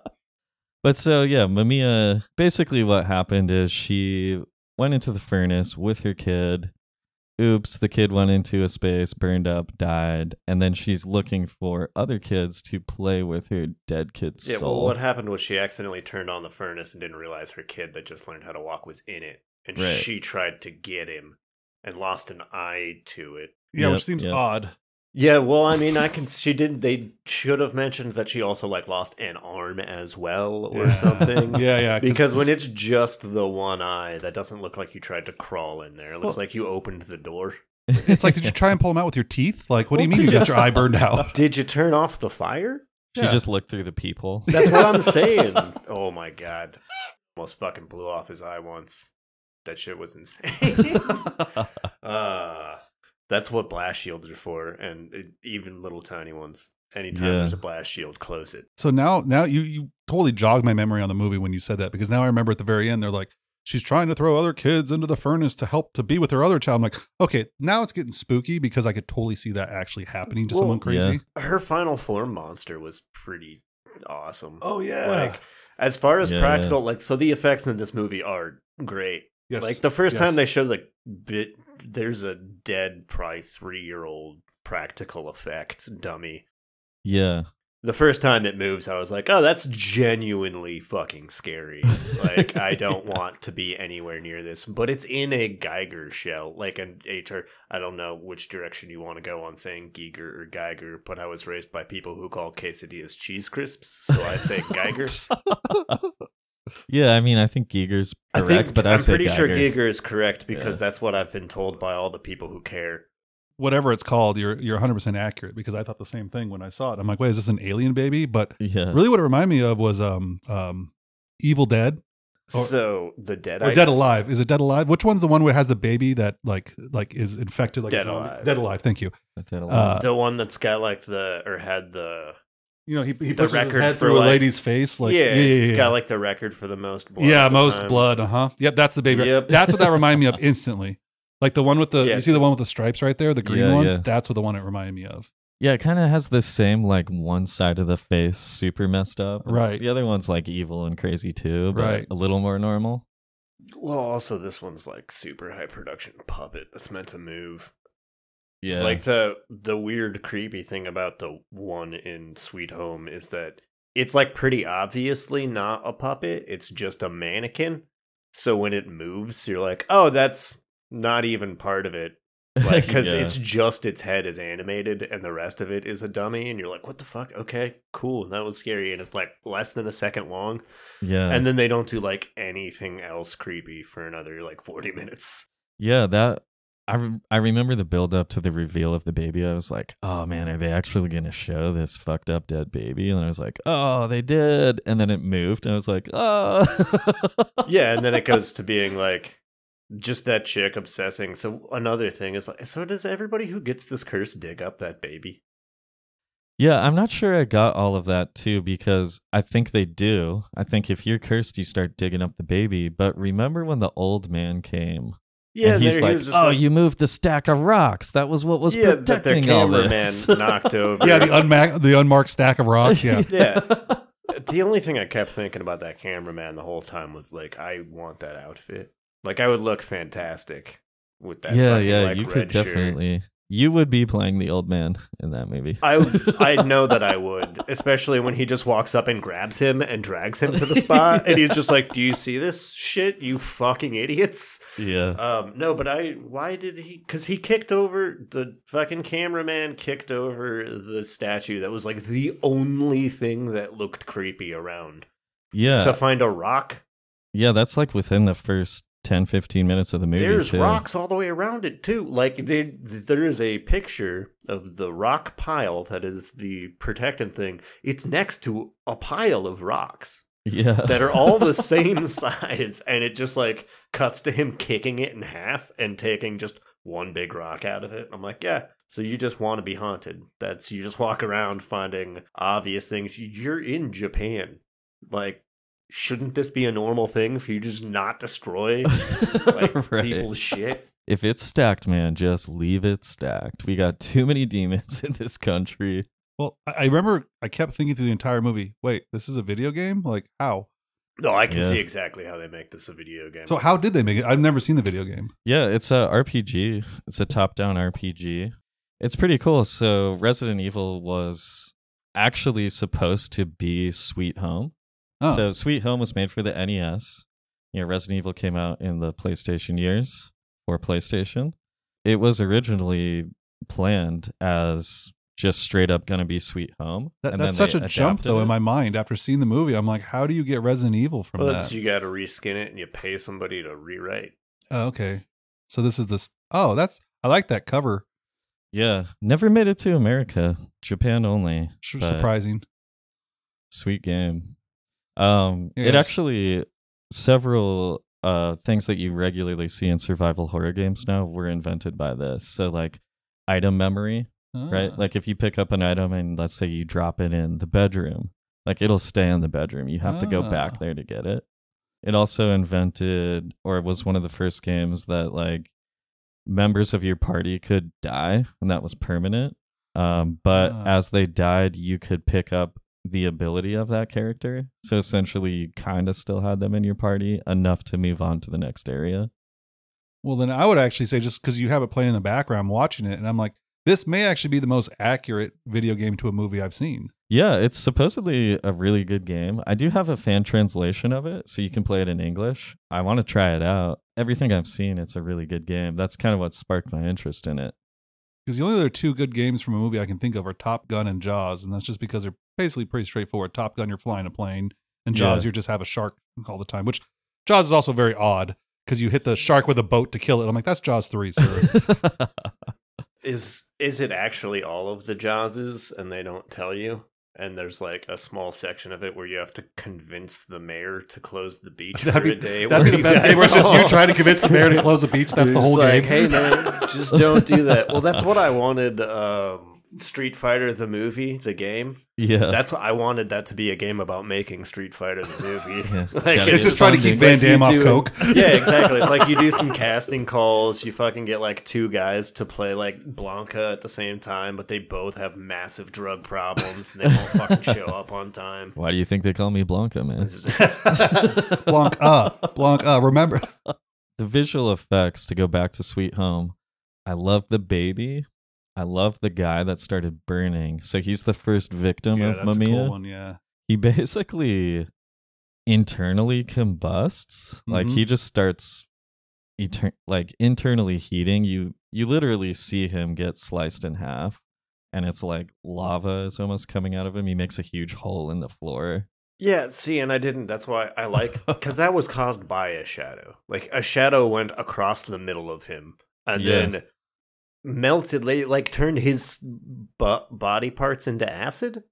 [SPEAKER 3] But so yeah, Mamiya. Basically, what happened is she went into the furnace with her kid. Oops, the kid went into a space, burned up, died, and then she's looking for other kids to play with her dead kid's
[SPEAKER 2] Yeah,
[SPEAKER 3] soul.
[SPEAKER 2] well, what happened was she accidentally turned on the furnace and didn't realize her kid that just learned how to walk was in it. And
[SPEAKER 3] Right.
[SPEAKER 2] she tried to get him and lost an eye to it.
[SPEAKER 4] yeah,
[SPEAKER 3] Yep,
[SPEAKER 4] which seems
[SPEAKER 3] yep.
[SPEAKER 4] odd.
[SPEAKER 2] Yeah, well, I mean, I can. She did. They should have mentioned that she also like lost an arm as well, or
[SPEAKER 4] Yeah.
[SPEAKER 2] something.
[SPEAKER 4] Yeah, yeah.
[SPEAKER 2] Because when it's just the one eye, that doesn't look like you tried to crawl in there. It looks
[SPEAKER 4] Well-
[SPEAKER 2] like you opened the door.
[SPEAKER 4] it's like, did you try and pull them out with your teeth? Like, what do you mean you got your eye burned out?
[SPEAKER 2] Did you turn off the fire?
[SPEAKER 3] she
[SPEAKER 4] Yeah.
[SPEAKER 3] just looked through the peephole.
[SPEAKER 2] That's what I'm saying. Oh my god, almost fucking blew off his eye once. That shit was insane. uh, that's what blast shields are for, and it, even little tiny ones. Anytime
[SPEAKER 3] Yeah.
[SPEAKER 2] there's a blast shield, close it.
[SPEAKER 4] So now, now you you totally jogged my memory on the movie when you said that because now I remember at the very end they're like, she's trying to throw other kids into the furnace to help to be with her other child. I'm like, okay, now it's getting spooky because I could totally see that actually happening to
[SPEAKER 2] Well,
[SPEAKER 4] someone crazy.
[SPEAKER 2] Her final form monster was pretty awesome.
[SPEAKER 4] Oh yeah,
[SPEAKER 2] Like as far as
[SPEAKER 3] Yeah.
[SPEAKER 2] practical, like so the effects in this movie are great.
[SPEAKER 4] yes.
[SPEAKER 2] Like the first
[SPEAKER 4] Yes.
[SPEAKER 2] time they showed like bit, there's a dead probably three year old practical effect dummy.
[SPEAKER 3] yeah.
[SPEAKER 2] The first time it moves, I was like, "Oh, that's genuinely fucking scary." like, I don't want to be anywhere near this. But it's in a Geiger shell, like an HR. I don't know which direction you want to go on saying Geiger or Geiger, but I was raised by people who call quesadillas cheese crisps, so I say Geiger.
[SPEAKER 3] Yeah, I mean, I think Giger's
[SPEAKER 2] I think
[SPEAKER 3] but I
[SPEAKER 2] I'm
[SPEAKER 3] say
[SPEAKER 2] pretty sure
[SPEAKER 3] Geiger.
[SPEAKER 2] Geiger is correct because
[SPEAKER 3] Yeah.
[SPEAKER 2] that's what I've been told by all the people who care.
[SPEAKER 4] whatever it's called, you're you're 100 percent accurate because I thought the same thing when I saw it. I'm like, wait, is this an alien baby? But
[SPEAKER 3] Yeah.
[SPEAKER 4] really, what it reminded me of was um um Evil Dead Or-
[SPEAKER 2] so the dead
[SPEAKER 4] or Dead Alive. Is it Dead Alive? Which one's the one where it has the baby that like like is infected like
[SPEAKER 2] Dead? Alive.
[SPEAKER 4] Dead Alive. Thank you.
[SPEAKER 3] That did a
[SPEAKER 4] Uh,
[SPEAKER 2] the one that's got like the or had the
[SPEAKER 4] You know, he, he
[SPEAKER 2] The
[SPEAKER 4] pushes his
[SPEAKER 2] record
[SPEAKER 4] head
[SPEAKER 2] for,
[SPEAKER 4] through a
[SPEAKER 2] like-
[SPEAKER 4] lady's face. Like,
[SPEAKER 2] yeah,
[SPEAKER 4] yeah, yeah,
[SPEAKER 2] it's
[SPEAKER 4] yeah.
[SPEAKER 2] got like the record for the most blood.
[SPEAKER 4] yeah,
[SPEAKER 2] at the
[SPEAKER 4] most
[SPEAKER 2] time.
[SPEAKER 4] blood. Uh huh. Yep, that's the baby.
[SPEAKER 2] Yep.
[SPEAKER 4] That's what that reminded me of instantly. Like the one with the you
[SPEAKER 2] Yes.
[SPEAKER 4] see the one with the stripes right there, the green
[SPEAKER 3] Yeah,
[SPEAKER 4] one.
[SPEAKER 3] yeah.
[SPEAKER 4] That's what the one it reminded me of.
[SPEAKER 3] Yeah, it kind of has the same like one side of the face super messed up.
[SPEAKER 4] Right.
[SPEAKER 3] The other one's like evil and crazy too, but
[SPEAKER 4] Right.
[SPEAKER 3] a little more normal.
[SPEAKER 2] Well, also this one's like super high production puppet that's meant to move.
[SPEAKER 3] Yeah.
[SPEAKER 2] Like the the weird creepy thing about the one in Sweet Home is that it's like pretty obviously not a puppet, it's just a mannequin. So when it moves, you're like, "Oh, that's not even part of it." Like cuz
[SPEAKER 3] Yeah.
[SPEAKER 2] it's just its head is animated and the rest of it is a dummy and you're like, "What the fuck? Okay, cool. That was scary." And it's like less than a second long.
[SPEAKER 3] yeah.
[SPEAKER 2] And then they don't do like anything else creepy for another like 40 minutes.
[SPEAKER 3] Yeah, that I re- I remember the build up to the reveal of the baby. I was like, "Oh man, are they actually going to show this fucked up dead baby?" And I was like, "Oh, they did." And then it moved. And I was like, "Oh."
[SPEAKER 2] yeah, and then it goes to being like just that chick obsessing. So another thing is like, so does everybody who gets this curse dig up that baby?
[SPEAKER 3] Yeah, I'm not sure I got all of that too because I think they do. I think if you're cursed, you start digging up the baby. But remember when the old man came
[SPEAKER 2] Yeah,
[SPEAKER 3] and he's
[SPEAKER 2] there he
[SPEAKER 3] like,
[SPEAKER 2] just
[SPEAKER 3] "Oh, you moved the stack of rocks. That was what was
[SPEAKER 2] yeah, that their
[SPEAKER 3] protecting all
[SPEAKER 2] cameraman
[SPEAKER 3] this."
[SPEAKER 2] knocked over.
[SPEAKER 4] Yeah, the unma- the unmarked stack of rocks. Yeah.
[SPEAKER 2] Yeah. the only thing I kept thinking about that cameraman the whole time was like, I want that outfit. Like, I would look fantastic with that.
[SPEAKER 3] yeah,
[SPEAKER 2] fucking,
[SPEAKER 3] yeah,
[SPEAKER 2] like,
[SPEAKER 3] you
[SPEAKER 2] red
[SPEAKER 3] could
[SPEAKER 2] shirt.
[SPEAKER 3] definitely. You would be playing the old man in that movie.
[SPEAKER 2] I I know that I would, especially when he just walks up and grabs him and drags him to the spot, and he's just like, "Do you see this shit, you fucking idiots?"
[SPEAKER 3] yeah.
[SPEAKER 2] Um, no, but I why did he? Because he kicked over the fucking cameraman, kicked over the statue that was like the only thing that looked creepy around.
[SPEAKER 3] Yeah.
[SPEAKER 2] To find a rock,
[SPEAKER 3] yeah, that's like within the first 10 15 minutes of the movie.
[SPEAKER 2] there's
[SPEAKER 3] too.
[SPEAKER 2] rocks all the way around it too. Like they, there is a picture of the rock pile that is the protectant thing. It's next to a pile of rocks.
[SPEAKER 3] Yeah.
[SPEAKER 2] that are all the same size and it just like cuts to him kicking it in half and taking just one big rock out of it i'm like yeah so you just want to be haunted that's you just walk around finding obvious things you're in japan like shouldn't this be a normal thing for you just not destroy like
[SPEAKER 3] Right.
[SPEAKER 2] people's shit
[SPEAKER 3] If it's stacked, man, just leave it stacked. We got too many demons in this country.
[SPEAKER 4] Well, I I remember I kept thinking through the entire movie. Wait, this is a video game? Like how?
[SPEAKER 2] no i can
[SPEAKER 3] Yeah.
[SPEAKER 2] see exactly how they make this a video game
[SPEAKER 4] So how did they make it? I've never seen the video game.
[SPEAKER 3] Yeah, it's a RPG. It's a top-down RPG. It's pretty cool. So Resident Evil was actually supposed to be Sweet Home.
[SPEAKER 4] Oh,
[SPEAKER 3] So Sweet Home was made for the NES. You know, Resident Evil came out in the PlayStation years for PlayStation. It was originally planned as just straight up gonna be Sweet Home.
[SPEAKER 4] that,
[SPEAKER 3] and
[SPEAKER 4] that's
[SPEAKER 3] then
[SPEAKER 4] such a jump
[SPEAKER 3] adapted
[SPEAKER 4] though in my mind after seeing the movie. I'm like, how do you get Resident Evil from
[SPEAKER 2] well,
[SPEAKER 4] that?
[SPEAKER 2] that's you got to reskin it and you pay somebody to rewrite
[SPEAKER 4] Oh, okay. So this is this. Oh, that's I like that cover.
[SPEAKER 3] Yeah, never made it to America. Japan only.
[SPEAKER 4] Sh- Surprising.
[SPEAKER 3] Sweet game. Um,
[SPEAKER 4] Yeah,
[SPEAKER 3] it actually several uh things that you regularly see in survival horror games now were invented by this. So like item memory, right?
[SPEAKER 4] Ah.
[SPEAKER 3] Like if you pick up an item and let's say you drop it in the bedroom, like it'll stay in the bedroom. You have to go
[SPEAKER 4] Ah.
[SPEAKER 3] back there to get it. It also invented or was one of the first games that like members of your party could die and that was permanent. Um, but
[SPEAKER 4] Ah.
[SPEAKER 3] as they died, you could pick up the ability of that character. So essentially, you kind of still had them in your party enough to move on to the next area.
[SPEAKER 4] Well, then I would actually say just because you have it playing in the background, watching it, and I'm like, this may actually be the most accurate video game to a movie I've seen.
[SPEAKER 3] Yeah, it's supposedly a really good game. I do have a fan translation of it, so you can play it in English. I want to try it out. Everything I've seen, it's a really good game. That's kind of what sparked my interest in it.
[SPEAKER 4] Because the only other two good games from a movie I can think of are Top Gun and Jaws, and that's just because they're basically pretty straightforward. Top Gun, you're flying a plane, and Jaws,
[SPEAKER 3] Yeah.
[SPEAKER 4] you just have a shark all the time. Which Jaws is also very odd because you hit the shark with a boat to kill it. I'm like, that's Jaws three, sir.
[SPEAKER 2] Is is it actually all of the Jawses and they don't tell you? And there's like a small section of it where you have to convince the mayor to close the beach for
[SPEAKER 4] that'd
[SPEAKER 2] a
[SPEAKER 4] be,
[SPEAKER 2] day.
[SPEAKER 4] that'd be the
[SPEAKER 2] you
[SPEAKER 4] best
[SPEAKER 2] guys
[SPEAKER 4] game. Where it's just you trying to convince the mayor to close the beach. That's the
[SPEAKER 2] You're
[SPEAKER 4] whole
[SPEAKER 2] just like,
[SPEAKER 4] game.
[SPEAKER 2] Hey man, just don't do that. Well, that's what I wanted. Um, Street Fighter the movie, the game.
[SPEAKER 3] Yeah.
[SPEAKER 2] That's what I wanted that to be a game about making Street Fighter the movie.
[SPEAKER 3] Yeah.
[SPEAKER 2] Like,
[SPEAKER 3] Gotta
[SPEAKER 4] It's just trying to keep. Van Damme
[SPEAKER 2] you
[SPEAKER 4] off
[SPEAKER 2] do-
[SPEAKER 4] coke.
[SPEAKER 2] yeah, exactly. It's like you do some casting calls. You fucking get like two guys to play like Blanka at the same time, but they both have massive drug problems and they won't fucking show up on time.
[SPEAKER 3] Why do you think they call me Blanka, man?
[SPEAKER 2] It's just-
[SPEAKER 4] Blanc up, Remember,
[SPEAKER 3] the visual effects to go back to Sweet Home. I love the baby. I love the guy that started burning. So he's the first victim
[SPEAKER 4] yeah,
[SPEAKER 3] of
[SPEAKER 4] that's a cool one. Yeah,
[SPEAKER 3] He basically internally combusts. Like
[SPEAKER 4] Mhm.
[SPEAKER 3] he just starts etern- like internally heating. You you literally see him get sliced in half and it's like lava is almost coming out of him. He makes a huge hole in the floor.
[SPEAKER 2] yeah, see, and I didn't. That's why I like because that was caused by a shadow. Like a shadow went across the middle of him and
[SPEAKER 3] Yeah.
[SPEAKER 2] then melted, like, turned his bo- body parts into acid.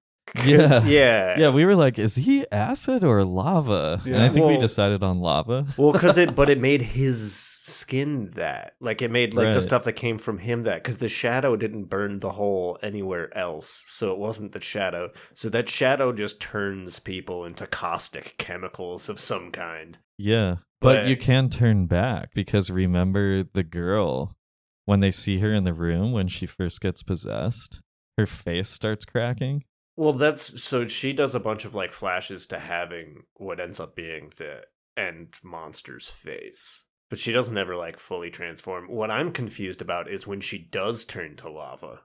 [SPEAKER 3] Yeah.
[SPEAKER 2] yeah,
[SPEAKER 3] Yeah, we were like, is he acid or lava? And I think we decided on lava.
[SPEAKER 2] Well, because it, but it made his skin that. Like it made like the stuff that came from him that. Because the shadow didn't burn the hole anywhere else, so it wasn't the shadow. So that shadow just turns people into caustic chemicals of some kind.
[SPEAKER 3] Yeah. But
[SPEAKER 2] But-
[SPEAKER 3] you can turn back because remember the girl when they see her in the room when she first gets possessed, her face starts cracking.
[SPEAKER 2] Well, that's so she does a bunch of like flashes to having what ends up being the end monster's face. But she doesn't ever like fully transform. What I'm confused about is when she does turn to lava.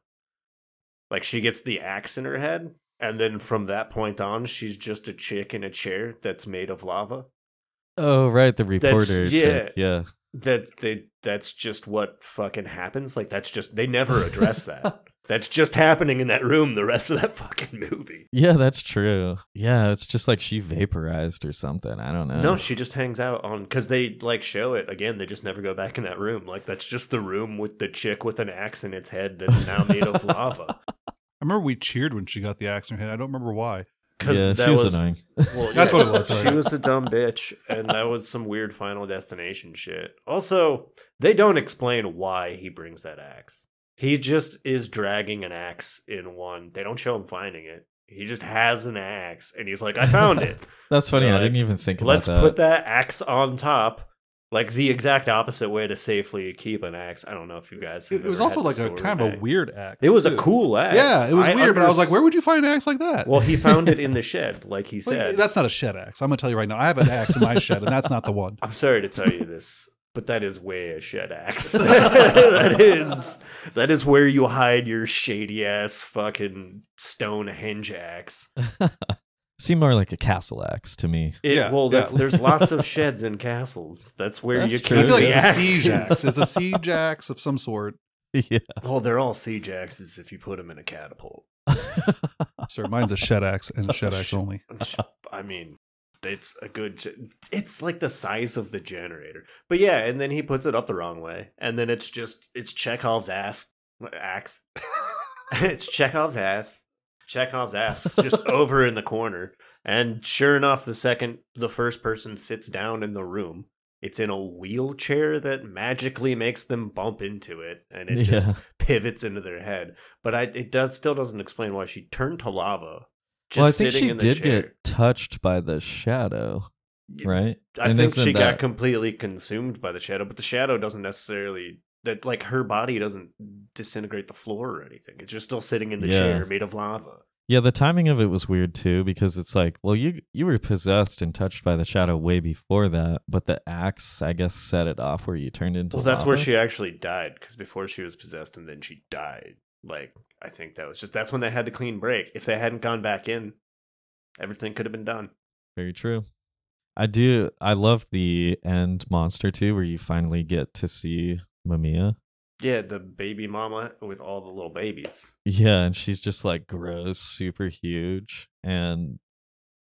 [SPEAKER 2] Like she gets the axe in her head, and then from that point on, she's just a chick in a chair that's made of lava.
[SPEAKER 3] Oh, right, the reporter
[SPEAKER 2] yeah.
[SPEAKER 3] chick. Yeah.
[SPEAKER 2] That they that's just what fucking happens. Like that's just they never address that. that's just happening in that room the rest of that fucking movie.
[SPEAKER 3] Yeah, that's true. Yeah, it's just like she vaporized or something. I don't know.
[SPEAKER 2] No, she just hangs out on because they like show it again. They just never go back in that room. Like that's just the room with the chick with an axe in its head that's now made of lava.
[SPEAKER 4] I remember we cheered when she got the axe in her head. I don't remember why.
[SPEAKER 2] Because
[SPEAKER 3] yeah,
[SPEAKER 2] that
[SPEAKER 3] she was,
[SPEAKER 2] was
[SPEAKER 3] annoying.
[SPEAKER 2] Well,
[SPEAKER 4] That's
[SPEAKER 2] yeah,
[SPEAKER 4] what it was,
[SPEAKER 2] She was a dumb bitch, and that was some weird Final Destination shit. Also, they don't explain why he brings that axe. He just is dragging an axe in one. They don't show him finding it. He just has an axe, and he's like, "I found it.
[SPEAKER 3] That's funny.
[SPEAKER 2] They're
[SPEAKER 3] I didn't even think about that.
[SPEAKER 2] Let's
[SPEAKER 3] that.
[SPEAKER 2] put that axe on top." Like the exact opposite way to safely keep an axe. I don't know if you guys.
[SPEAKER 4] It,
[SPEAKER 2] have
[SPEAKER 4] it was also
[SPEAKER 2] had
[SPEAKER 4] like a kind of a weird axe.
[SPEAKER 2] It was a cool axe.
[SPEAKER 4] Yeah, it was weird, but I was like, where would you find an axe like that?
[SPEAKER 2] Well, he found it in the shed, like he
[SPEAKER 4] Well,
[SPEAKER 2] said.
[SPEAKER 4] that's not a shed axe. I'm gonna tell you right now. I have an axe in my shed, and that's not the one.
[SPEAKER 2] I'm sorry to tell you this, but that is way a shed axe. that is that is where you hide your shady ass fucking stone Stonehenge axe.
[SPEAKER 3] Seemed more like a castle axe to me.
[SPEAKER 2] It,
[SPEAKER 4] Yeah,
[SPEAKER 2] well,
[SPEAKER 4] yeah.
[SPEAKER 2] there's lots of sheds and castles. That's where
[SPEAKER 3] That's
[SPEAKER 2] you
[SPEAKER 3] true.
[SPEAKER 4] I
[SPEAKER 2] keep
[SPEAKER 4] feel like it's a
[SPEAKER 2] axes.
[SPEAKER 4] siege axe. It's a siege axe of some sort.
[SPEAKER 3] yeah.
[SPEAKER 2] Well, they're all siege axes if you put them in a catapult.
[SPEAKER 4] Sir, mine's a shed axe and shed axe only.
[SPEAKER 2] I mean, it's a good. It's like the size of the generator, but yeah. And then he puts it up the wrong way, and then it's just it's Chekhov's ass axe. it's Chekhov's ass. Chekhov's ass is just over in the corner, and sure enough, the second the first person sits down in the room, it's in a wheelchair that magically makes them bump into it, and it just pivots into their head. But I, it does still doesn't explain why she turned to lava. Just
[SPEAKER 3] well, I think she did
[SPEAKER 2] chair.
[SPEAKER 3] get touched by the shadow, right?
[SPEAKER 2] I
[SPEAKER 3] And
[SPEAKER 2] think she got completely consumed by the shadow, but the shadow doesn't necessarily that like her body doesn't disintegrate the floor or anything. It's just still sitting in the
[SPEAKER 3] Yeah.
[SPEAKER 2] chair made of lava.
[SPEAKER 3] Yeah, the timing of it was weird too because it's like, well, you you were possessed and touched by the shadow way before that, but the axe, I guess, set it off where you turned into.
[SPEAKER 2] Well, that's where she actually died because before she was possessed and then she died. Like I think that was just that's when they had to clean break. If they hadn't gone back in, everything could have been done.
[SPEAKER 3] Very true. I do. I love the end monster too, where you finally get to see Mamiya.
[SPEAKER 2] Yeah, the baby mama with all the little babies.
[SPEAKER 3] Yeah, and she's just like gross, super huge, and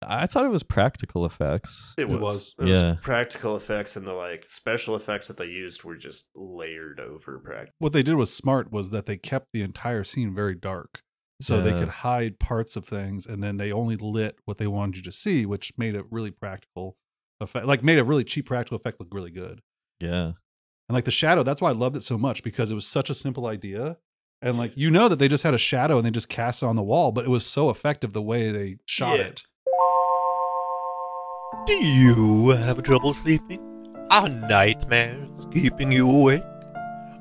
[SPEAKER 3] I thought it was practical effects.
[SPEAKER 2] It was.
[SPEAKER 4] was.
[SPEAKER 2] It was
[SPEAKER 3] Yeah.
[SPEAKER 2] practical effects and the like special effects that they used were just layered over practical.
[SPEAKER 4] What they did was smart was that they kept the entire scene very dark. So they could hide parts of things and then they only lit what they wanted you to see, which made it really practical effect like made a really cheap practical effect look really good.
[SPEAKER 3] Yeah,
[SPEAKER 4] And like the shadow, that's why I loved it so much because it was such a simple idea. and like you know that they just had a shadow and they just cast it on the wall, but it was so effective the way they shot
[SPEAKER 2] Yeah.
[SPEAKER 4] it.
[SPEAKER 5] Do you have trouble sleeping? Are nightmares keeping you awake?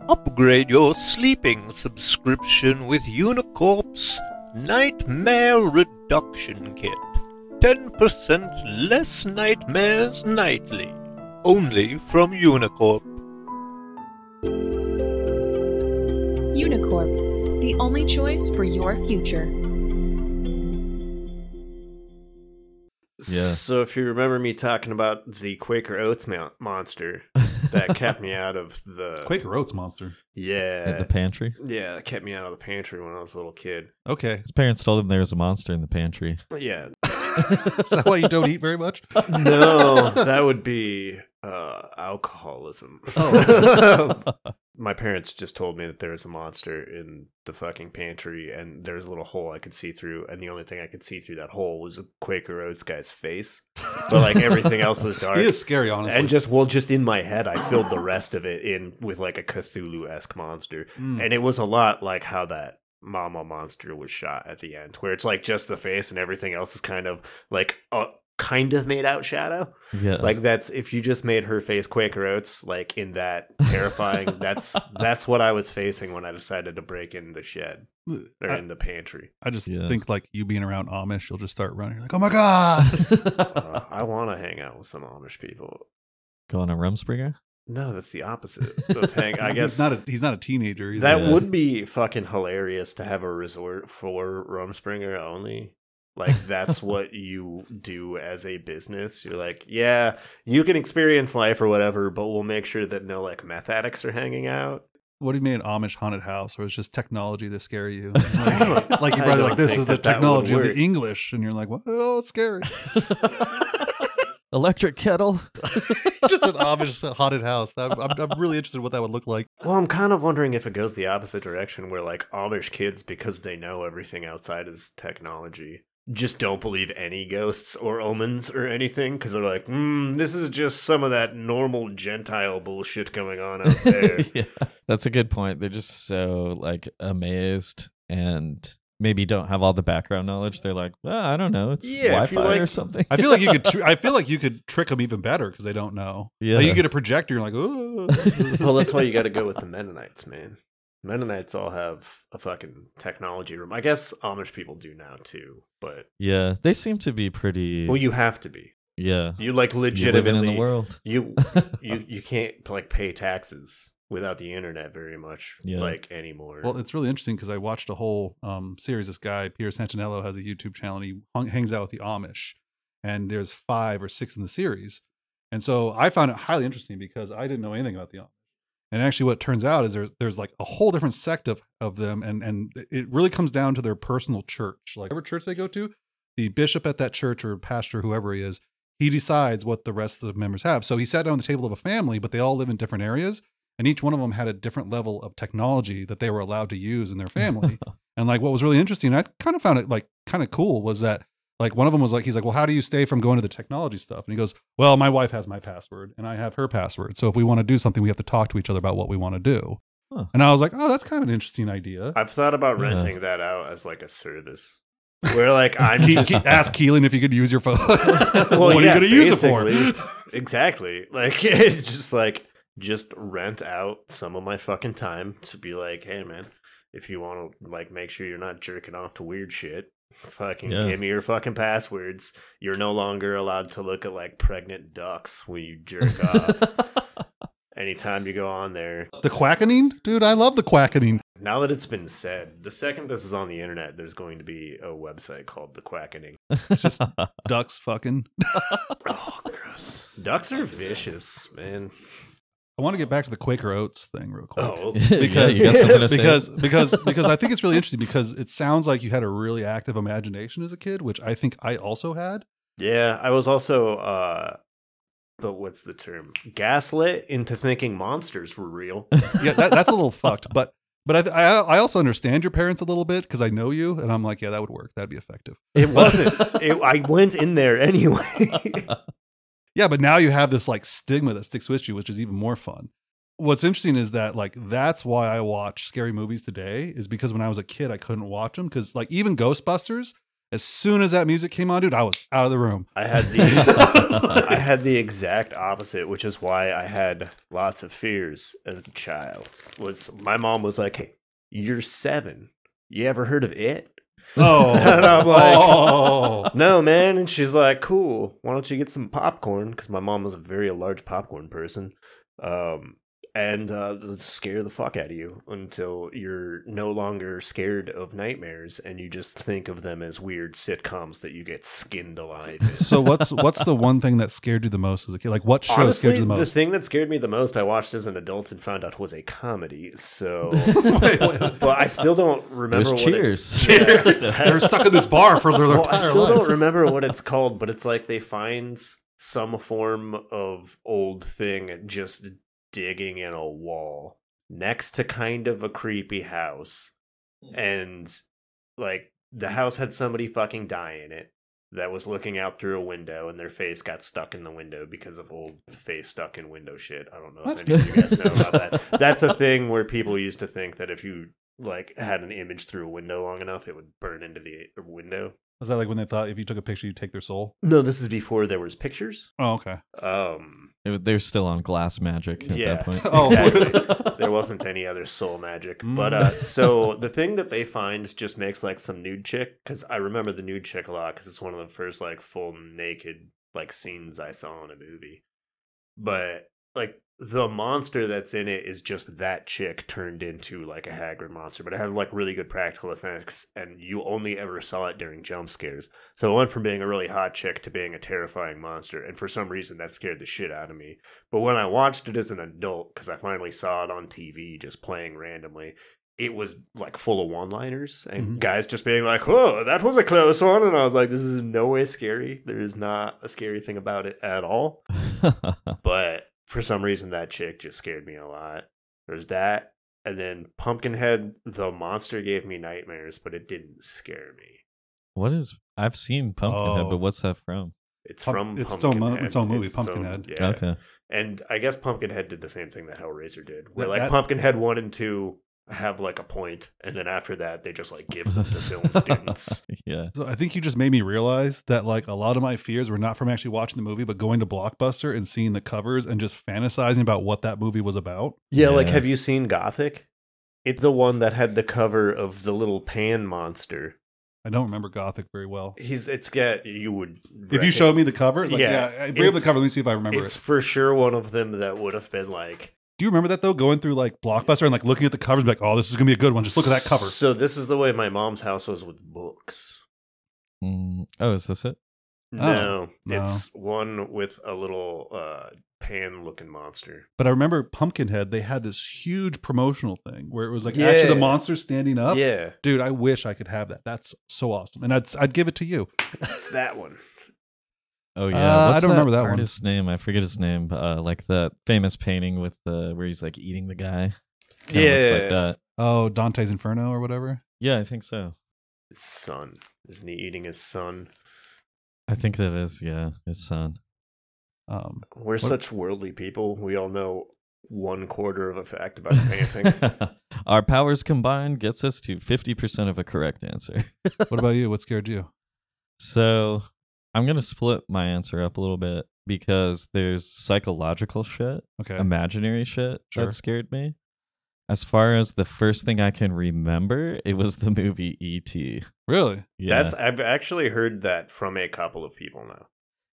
[SPEAKER 5] Upgrade your sleeping subscription with Unicorp's Nightmare Reduction Kit. 10% less nightmares nightly. Only from
[SPEAKER 6] Unicorp. The only choice for your future.
[SPEAKER 3] Yeah.
[SPEAKER 2] So if you remember me talking about the Quaker Oats mo- monster that kept me out of the
[SPEAKER 4] Quaker Oats monster.
[SPEAKER 2] yeah
[SPEAKER 3] in the pantry.
[SPEAKER 2] yeah that kept me out of the pantry when I was a little kid.
[SPEAKER 4] Okay,
[SPEAKER 3] His parents told him there was a monster in the pantry.
[SPEAKER 2] Yeah,
[SPEAKER 4] is that why you don't eat very much?
[SPEAKER 2] no, that would be uh, alcoholism.
[SPEAKER 4] Oh.
[SPEAKER 2] My parents just told me that there was a monster in the fucking pantry, and there's a little hole I could see through, and the only thing I could see through that hole was a Quaker Oats guy's face. But like everything else was dark.
[SPEAKER 4] He is scary, honestly.
[SPEAKER 2] and just well, just in my head, I filled the rest of it in with like a Cthulhu esque monster,
[SPEAKER 4] Mm.
[SPEAKER 2] and it was a lot like how that Mama monster was shot at the end, where it's like just the face and everything else is kind of like a kind of made out shadow.
[SPEAKER 3] Yeah.
[SPEAKER 2] Like that's if you just made her face Quaker Oats, like in that terrifying. that's that's what I was facing when I decided to break in the shed or
[SPEAKER 4] I,
[SPEAKER 2] in the pantry.
[SPEAKER 4] I just
[SPEAKER 3] Yeah.
[SPEAKER 4] think like you being around Amish, you'll just start running. You're like, oh my god!
[SPEAKER 2] Uh, I want to hang out with some Amish people.
[SPEAKER 3] Going on a Rumspringa?
[SPEAKER 2] No, that's the opposite of hang. I guess
[SPEAKER 4] he's not a he's not a teenager. He's
[SPEAKER 2] That
[SPEAKER 3] Yeah.
[SPEAKER 2] would be fucking hilarious to have a resort for Rumspringa only. Like that's what you do as a business. You're like, yeah, you can experience life or whatever, but we'll make sure that no like meth addicts are hanging out.
[SPEAKER 4] What do you mean an Amish haunted house Or it's just technology to scare you? Like, like
[SPEAKER 2] I
[SPEAKER 4] you're probably like, this is the
[SPEAKER 2] that that
[SPEAKER 4] technology of the English, and you're like, what? Oh, it's scary.
[SPEAKER 3] Electric kettle?
[SPEAKER 4] just an Amish haunted house. That, I'm, I'm really interested in what that would look like.
[SPEAKER 2] Well, I'm kind of wondering if it goes the opposite direction, where like Amish kids, because they know everything outside is technology, just don't believe any ghosts or omens or anything because they're like, mm, this is just some of that normal Gentile bullshit going on out there.
[SPEAKER 3] yeah. That's a good point. They're just so like amazed and maybe don't have all the background knowledge. They're like, well, I don't know. It's
[SPEAKER 2] Yeah,
[SPEAKER 3] Wi-Fi
[SPEAKER 2] like-
[SPEAKER 3] or something.
[SPEAKER 4] I feel like you could. Tr- I feel like you could trick them even better because they don't know.
[SPEAKER 3] Yeah.
[SPEAKER 4] Like you get a projector. You're like, oh.
[SPEAKER 2] well, that's why you got to go with the Mennonites, man. Mennonites all have a fucking technology room. I guess Amish people do now too, but
[SPEAKER 3] yeah. They seem to be pretty.
[SPEAKER 2] well, you have to be.
[SPEAKER 3] yeah.
[SPEAKER 2] You like
[SPEAKER 3] You
[SPEAKER 2] legitimately
[SPEAKER 3] in the world.
[SPEAKER 2] You you you can't like pay taxes without the internet very much
[SPEAKER 3] Yeah.
[SPEAKER 2] like anymore.
[SPEAKER 4] Well, it's really interesting because I watched a whole um, series. This guy, Peter Santenello, has a YouTube channel and he hung, hangs out with the Amish. And there's five or six in the series. And so I found it highly interesting because I didn't know anything about the Amish. And actually, what turns out is there's there's like a whole different sect of, of them, and and it really comes down to their personal church. Like whatever church they go to, the bishop at that church or pastor, whoever he is, he decides what the rest of the members have. So he sat down at the table of a family, but they all live in different areas, and each one of them had a different level of technology that they were allowed to use in their family. and like what was really interesting, I kind of found it like kind of cool was that like one of them was like he's like, "Well, how do you stay from going to the technology stuff?" And he goes, "Well, my wife has my password and I have her password. So if we want to do something, we have to talk to each other about what we want to do."
[SPEAKER 3] Huh.
[SPEAKER 4] And I was like, "Oh, that's kind of an interesting idea."
[SPEAKER 2] I've thought about
[SPEAKER 3] Yeah.
[SPEAKER 2] renting that out as like a service. Where like I'm just
[SPEAKER 4] ask Keelan if you could use your phone.
[SPEAKER 2] Well,
[SPEAKER 4] what are you going to use it for?
[SPEAKER 2] exactly. Like it's just like just rent out some of my fucking time to be like, hey man, if you want to like make sure you're not jerking off to weird shit, fucking
[SPEAKER 3] Yeah.
[SPEAKER 2] give me your fucking passwords. You're no longer allowed to look at like pregnant ducks when you jerk off. Anytime you go on there.
[SPEAKER 4] The quackening, dude. I love the quackening.
[SPEAKER 2] Now that it's been said, the second this is on the internet, there's going to be a website called The Quackening.
[SPEAKER 4] It's just ducks fucking.
[SPEAKER 2] Oh, gross. Ducks are vicious, man.
[SPEAKER 4] I want to get back to the Quaker Oats thing real quick.
[SPEAKER 2] Oh,
[SPEAKER 4] because
[SPEAKER 3] yeah, you got something to say?
[SPEAKER 4] because because because I think it's really interesting because it sounds like you had a really active imagination as a kid, which I think I also had.
[SPEAKER 2] Yeah, I was also uh but what's the term? Gaslit into thinking monsters were real.
[SPEAKER 4] Yeah, that, that's a little fucked, but but I, I I also understand your parents a little bit because I know you, and I'm like, yeah, that would work. That'd be effective.
[SPEAKER 2] It wasn't. it, I went in there anyway.
[SPEAKER 4] Yeah, but now you have this like stigma that sticks with you, which is even more fun. what's interesting is that like that's why I watch scary movies today is because when I was a kid I couldn't watch them because like even Ghostbusters, as soon as that music came on, dude, I was out of the room.
[SPEAKER 2] I had the I had the exact opposite, which is why I had lots of fears as a child. Was my mom was like, "Hey, you're seven. You ever heard of it?"
[SPEAKER 4] Oh,
[SPEAKER 2] And I'm like,
[SPEAKER 4] oh.
[SPEAKER 2] No, man. And she's like, "Cool. Why don't you get some popcorn?" Because my mom was a very large popcorn person. Um, and uh, let's scare the fuck out of you until you're no longer scared of nightmares and you just think of them as weird sitcoms that you get skinned alive in.
[SPEAKER 4] So what's what's the one thing that scared you the most as a kid? Like what show
[SPEAKER 2] Honestly,
[SPEAKER 4] scared you the most?
[SPEAKER 2] the thing that scared me the most, I watched as an adult and found out was a comedy. So,
[SPEAKER 4] Wait, wait.
[SPEAKER 2] but I still don't
[SPEAKER 3] It
[SPEAKER 2] remember
[SPEAKER 3] was
[SPEAKER 2] what
[SPEAKER 3] Cheers.
[SPEAKER 2] it's. Yeah.
[SPEAKER 4] They're stuck in this bar for their
[SPEAKER 2] Well, I still
[SPEAKER 4] lives.
[SPEAKER 2] don't remember what it's called, but it's like they find some form of old thing just digging in a wall next to kind of a creepy house. Hmm. And like the house had somebody fucking die in it that was looking out through a window and their face got stuck in the window because of old face stuck in window shit. I don't know if any of you guys know about that. That's a thing where people used to think that if you like had an image through a window long enough, it would burn into the window.
[SPEAKER 4] Was that like when they thought if you took a picture you'd take their soul?
[SPEAKER 2] No, this is before there was pictures.
[SPEAKER 4] Oh, okay.
[SPEAKER 2] Um,
[SPEAKER 3] It- they're still on glass magic at
[SPEAKER 2] yeah,
[SPEAKER 3] that point.
[SPEAKER 4] Oh,
[SPEAKER 2] exactly. there wasn't any other soul magic. But
[SPEAKER 4] Mm.
[SPEAKER 2] uh, so the thing that they find just makes like some nude chick because I remember the nude chick a lot because it's one of the first like full naked like scenes I saw in a movie. But like the monster that's in it is just that chick turned into like a Hagrid monster, but it had like really good practical effects, and you only ever saw it during jump scares. So it went from being a really hot chick to being a terrifying monster, and for some reason that scared the shit out of me. But when I watched it as an adult, because I finally saw it on TV just playing randomly, it was like full of one liners and
[SPEAKER 4] Mhm.
[SPEAKER 2] guys just being like, Whoa, that was a close one. And I was like, This is in no way scary. There is not a scary thing about it at all. But for some reason, that chick just scared me a lot. There's that. And then Pumpkinhead, the monster gave me nightmares, but it didn't scare me.
[SPEAKER 3] what is? I've seen Pumpkinhead,
[SPEAKER 4] Oh.
[SPEAKER 3] but what's that from?
[SPEAKER 2] It's
[SPEAKER 4] Pump-
[SPEAKER 2] from
[SPEAKER 4] it's its own mo- its own movie,
[SPEAKER 2] It's its own-
[SPEAKER 4] Pumpkinhead.
[SPEAKER 2] yeah.
[SPEAKER 3] Okay.
[SPEAKER 2] And I guess Pumpkinhead did the same thing that Hellraiser did, where
[SPEAKER 4] That-
[SPEAKER 2] like
[SPEAKER 4] that-
[SPEAKER 2] Pumpkinhead one and two have like a point, and then after that they just like give them to film students.
[SPEAKER 3] yeah.
[SPEAKER 4] So I think you just made me realize that like a lot of my fears were not from actually watching the movie, but going to Blockbuster and seeing the covers and just fantasizing about what that movie was about.
[SPEAKER 2] Yeah, like have you seen Gothic? It's the one that had the cover of the little pan monster.
[SPEAKER 4] I don't remember Gothic very well.
[SPEAKER 2] He's it's got you would
[SPEAKER 4] If you
[SPEAKER 2] reckon-
[SPEAKER 4] showed me the cover, like,
[SPEAKER 2] Yeah,
[SPEAKER 4] yeah, bring up the cover. Let me see if I remember
[SPEAKER 2] it's
[SPEAKER 4] it.
[SPEAKER 2] for sure one of them that would have been like
[SPEAKER 4] Do you remember that though? Going through like Blockbuster and like looking at the covers, like, oh, this is gonna be a good one. Just look at that cover.
[SPEAKER 2] So this is the way my mom's house was with books.
[SPEAKER 3] Mm, oh, is this it?
[SPEAKER 2] No,
[SPEAKER 4] no.
[SPEAKER 2] it's one with a little uh, pan-looking monster.
[SPEAKER 4] But I remember Pumpkinhead. They had this huge promotional thing where it was like actually the monster standing up.
[SPEAKER 2] Yeah,
[SPEAKER 4] Dude, I wish I could have that. That's so awesome, and I'd I'd give it to you.
[SPEAKER 2] it's that one.
[SPEAKER 3] Oh yeah,
[SPEAKER 4] Uh, I don't remember that one.
[SPEAKER 3] artist's name. I forget his name. Uh, like the famous painting with the where he's like eating the guy. Kinda looks
[SPEAKER 2] Yeah.
[SPEAKER 3] like that.
[SPEAKER 4] Oh, Dante's Inferno or whatever.
[SPEAKER 3] Yeah, I think so.
[SPEAKER 2] His son isn't he eating his son?
[SPEAKER 3] I think that is yeah his son.
[SPEAKER 4] Um,
[SPEAKER 2] We're
[SPEAKER 4] What-
[SPEAKER 2] such worldly people. We all know one quarter of a fact about painting.
[SPEAKER 3] Our powers combined gets us to fifty percent of a correct answer.
[SPEAKER 4] what about you? What scared you?
[SPEAKER 3] So I'm gonna split my answer up a little bit because there's psychological shit,
[SPEAKER 4] Okay.
[SPEAKER 3] imaginary shit
[SPEAKER 4] Sure.
[SPEAKER 3] that scared me. As far as the first thing I can remember, it was the movie E.T.
[SPEAKER 4] really?
[SPEAKER 3] Yeah,
[SPEAKER 2] That's I've actually heard that from a couple of people now.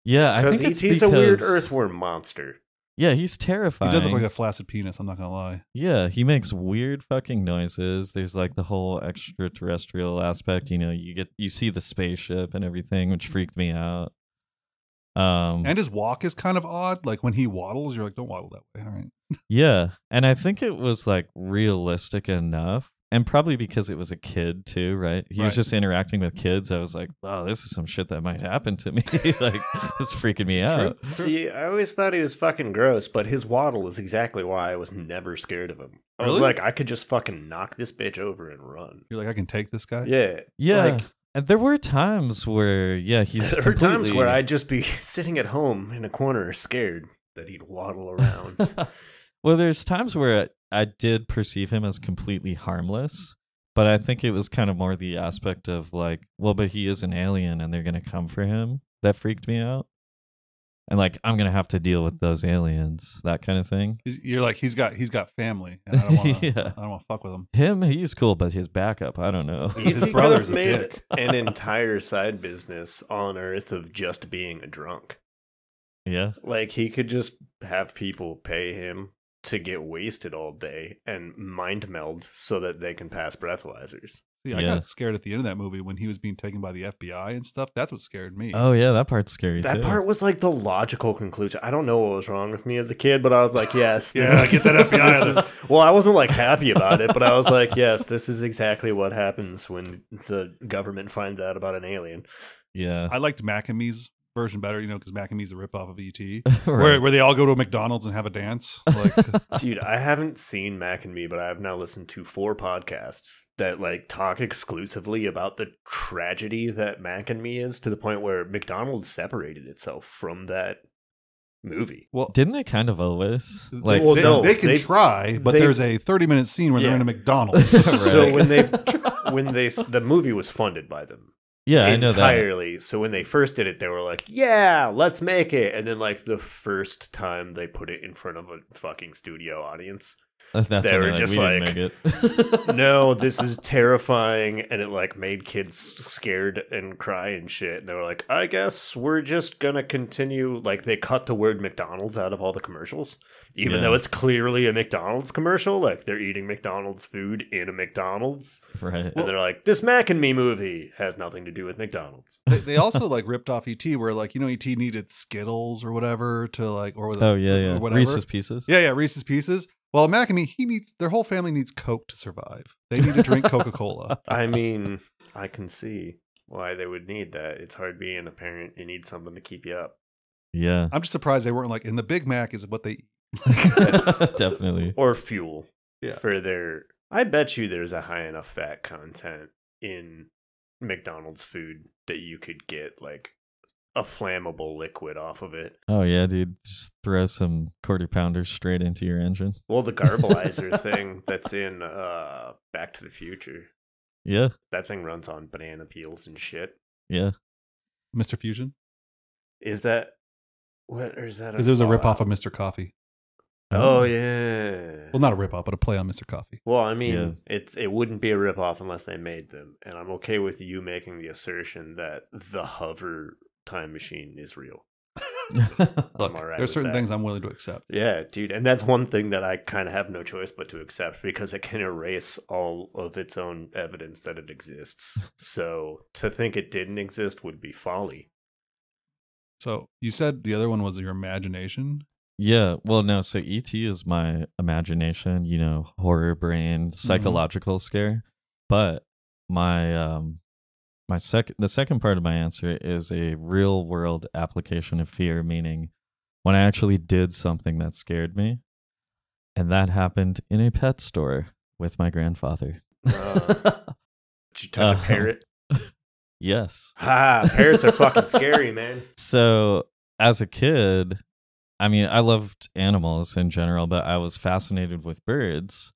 [SPEAKER 3] yeah. I
[SPEAKER 2] Because
[SPEAKER 3] think it's
[SPEAKER 2] ET's
[SPEAKER 3] because
[SPEAKER 2] a weird earthworm monster.
[SPEAKER 3] Yeah, he's terrifying.
[SPEAKER 4] He does look like a flaccid penis. I'm not gonna lie.
[SPEAKER 3] Yeah, he makes weird fucking noises. There's like the whole extraterrestrial aspect. You know, you get you see the spaceship and everything, which freaked me out. Um,
[SPEAKER 4] And his walk is kind of odd. Like when he waddles, you're like, don't waddle that way. All right.
[SPEAKER 3] yeah, and I think it was like realistic enough, and probably because it was a kid too, right? He was just interacting with kids. I was like, oh, this is some shit that might happen to me. like, it's freaking me out.
[SPEAKER 2] See, I always thought he was fucking gross, but his waddle is exactly why I was never scared of him. I was like, I could just fucking knock this bitch over and run.
[SPEAKER 4] You're like, I can take this guy.
[SPEAKER 2] Yeah.
[SPEAKER 3] Yeah.
[SPEAKER 2] Like,
[SPEAKER 3] and there were times where, yeah, he's.
[SPEAKER 2] there were times where I'd just be sitting at home in a corner scared that he'd waddle around.
[SPEAKER 3] Well, there's times where I did perceive him as completely harmless, but I think it was kind of more the aspect of like, well, but he is an alien and they're going to come for him that freaked me out. And like, I'm going to have to deal with those aliens, that kind of thing.
[SPEAKER 4] He's, you're like he's got he's got family, and I don't want to.
[SPEAKER 3] Yeah.
[SPEAKER 4] I don't want to fuck with him.
[SPEAKER 3] Him, he's cool, but his backup, I don't know.
[SPEAKER 4] His
[SPEAKER 2] he
[SPEAKER 4] brother's
[SPEAKER 2] have
[SPEAKER 4] a
[SPEAKER 2] made
[SPEAKER 4] dick.
[SPEAKER 2] an entire side business on Earth of just being a drunk.
[SPEAKER 3] yeah.
[SPEAKER 2] Like he could just have people pay him to get wasted all day and mind meld so that they can pass breathalyzers.
[SPEAKER 4] See, I
[SPEAKER 3] Yeah.
[SPEAKER 4] got scared at the end of that movie when he was being taken by the FBI and stuff. That's what scared me.
[SPEAKER 3] Oh, yeah, that part's scary
[SPEAKER 2] That
[SPEAKER 3] too.
[SPEAKER 2] part was like the logical conclusion. I don't know what was wrong with me as a kid, but I was like, yes.
[SPEAKER 4] Yeah,
[SPEAKER 2] is-
[SPEAKER 4] get that FBI
[SPEAKER 2] this is- well, I wasn't like happy about it, but I was like, yes, this is exactly what happens when the government finds out about an alien.
[SPEAKER 3] yeah.
[SPEAKER 4] I liked Mac and Me's version better, you know, because Mac and Me's the ripoff of ET,
[SPEAKER 3] Right.
[SPEAKER 4] where where they all go to a McDonald's and have a dance. Like,
[SPEAKER 2] Dude, I haven't seen Mac and Me, but I have now listened to four podcasts that like talk exclusively about the tragedy that Mac and Me is to the point where McDonald's separated itself from that movie.
[SPEAKER 4] well,
[SPEAKER 3] Didn't they kind of always? Like,
[SPEAKER 2] Well,
[SPEAKER 4] they,
[SPEAKER 2] no,
[SPEAKER 4] they can
[SPEAKER 2] they-
[SPEAKER 4] try, but
[SPEAKER 2] they-
[SPEAKER 4] there's a 30 minute scene where they're in a McDonald's.
[SPEAKER 2] So when they when they the movie was funded by them
[SPEAKER 3] yeah, I know
[SPEAKER 2] entirely. So when they first did it, they were like, "Yeah, let's make it." And then like the first time they put it in front of a fucking studio audience,
[SPEAKER 3] That's
[SPEAKER 2] They were
[SPEAKER 3] they're
[SPEAKER 2] just
[SPEAKER 3] we
[SPEAKER 2] like,
[SPEAKER 3] didn't make it.
[SPEAKER 2] no, this is terrifying, and it like made kids scared and cry and shit. And they were like, I guess we're just gonna continue. Like they cut the word McDonald's out of all the commercials, even
[SPEAKER 3] Yeah.
[SPEAKER 2] though it's clearly a McDonald's commercial. Like they're eating McDonald's food in a McDonald's,
[SPEAKER 3] right.
[SPEAKER 2] and they're like, this Mac and Me movie has nothing to do with McDonald's.
[SPEAKER 4] they, they also like ripped off ET, where like you know ET needed Skittles or whatever to like or
[SPEAKER 3] oh yeah,
[SPEAKER 4] or
[SPEAKER 3] yeah.
[SPEAKER 4] whatever.
[SPEAKER 3] Reese's Pieces.
[SPEAKER 4] Yeah, yeah, Reese's Pieces. Well, Mac and me, he needs their whole family needs Coke to survive. They need to drink Coca Cola.
[SPEAKER 2] I mean, I can see why they would need that. It's hard being a parent. You need something to keep you up.
[SPEAKER 3] Yeah.
[SPEAKER 4] I'm just surprised they weren't like in the Big Mac is what they eat.
[SPEAKER 3] Definitely.
[SPEAKER 2] or fuel
[SPEAKER 4] Yeah.
[SPEAKER 2] for their i bet you there's a high enough fat content in mcdonald's food that you could get like a flammable liquid off of it
[SPEAKER 3] Oh yeah, dude. Just throw some quarter pounders straight into your engine.
[SPEAKER 2] well the garbalizer thing that's in uh back to the future
[SPEAKER 3] Yeah.
[SPEAKER 2] that thing runs on banana peels and shit
[SPEAKER 3] Yeah.
[SPEAKER 4] Mr. Fusion.
[SPEAKER 2] is that what or is that
[SPEAKER 4] Because it was a ripoff
[SPEAKER 2] Fallout?
[SPEAKER 4] of Mr. Coffee.
[SPEAKER 2] oh yeah
[SPEAKER 4] Well, not a ripoff, but a play on Mr. Coffee.
[SPEAKER 2] Well, I mean,
[SPEAKER 3] Yeah.
[SPEAKER 2] it it wouldn't be a ripoff unless they made them, and I'm okay with you making the assertion that the hover time machine is real.
[SPEAKER 4] Look,
[SPEAKER 2] all right
[SPEAKER 4] there's
[SPEAKER 2] with
[SPEAKER 4] certain
[SPEAKER 2] that.
[SPEAKER 4] things I'm willing to accept.
[SPEAKER 2] Yeah, dude, and that's one thing that I kind of have no choice but to accept because it can erase all of its own evidence that it exists. So to think it didn't exist would be folly.
[SPEAKER 4] So you said the other one was your imagination.
[SPEAKER 3] Yeah, well, no. So ET is my imagination, you know, horror brain, psychological scare. But my um, my second, the second part of my answer is a real world application of fear, meaning when I actually did something that scared me, and that happened in a pet store with my grandfather.
[SPEAKER 2] Uh, Did you touch a
[SPEAKER 3] Uh-huh.
[SPEAKER 2] parrot?
[SPEAKER 3] yes.
[SPEAKER 2] Ha! Parrots are fucking scary, man.
[SPEAKER 3] So as a kid, I mean, I loved animals in general, but I was fascinated with birds.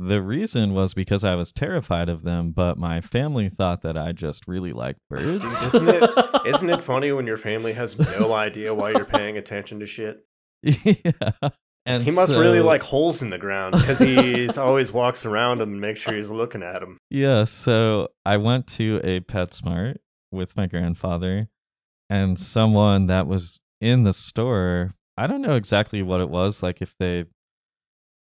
[SPEAKER 3] The reason was because I was terrified of them, but my family thought that I just really liked birds.
[SPEAKER 2] Isn't it- Isn't it funny when your family has no idea why you're paying attention to shit?
[SPEAKER 3] yeah. And
[SPEAKER 2] he must really like holes in the ground because he always walks around them and makes sure he's looking at them.
[SPEAKER 3] Yeah, so I went to a PetSmart with my grandfather and someone that was in the store. I don't know exactly what it was, like if they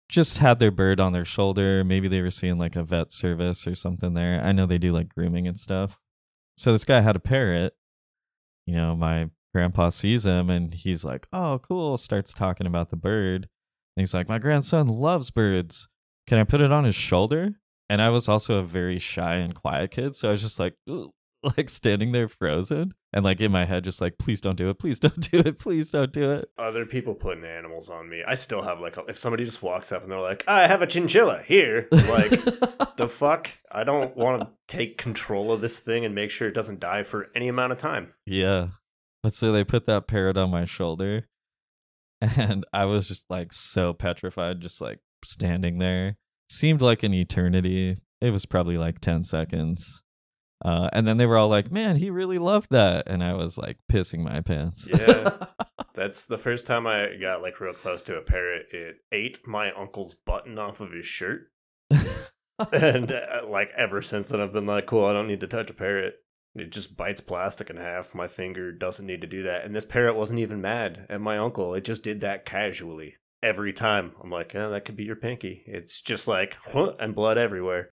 [SPEAKER 3] just had their bird on their shoulder, maybe they were seeing like a vet service or something there. I know they do like grooming and stuff. So this guy had a parrot. You know, my grandpa sees him and he's like, "Oh, cool." Starts talking about the bird. And he's like, "My grandson loves birds. Can I put it on his shoulder?" And I was also a very shy and quiet kid, so I was just like, like standing there frozen, and like in my head, just like, "Please don't do it! Please don't do it! Please don't do it!"
[SPEAKER 2] Other people putting animals on me. I still have like, a, if somebody just walks up and they're like, "I have a chinchilla here," like the fuck, I don't want to take control of this thing and make sure it doesn't die for any amount of time.
[SPEAKER 3] yeah, but so they put that parrot on my shoulder, and I was just like so petrified, just like standing there. Seemed like an eternity. It was probably like 10 seconds. Uh, and then they were all like, man, he really loved that. And I was like pissing my pants.
[SPEAKER 2] Yeah. That's the first time I got like real close to a parrot. It ate my uncle's button off of his shirt. and uh, like ever since then, I've been like, cool, I don't need to touch a parrot. It just bites plastic in half. My finger doesn't need to do that. And this parrot wasn't even mad at my uncle. It just did that casually every time. I'm like, yeah, that could be your pinky. It's just like, huh, and blood everywhere.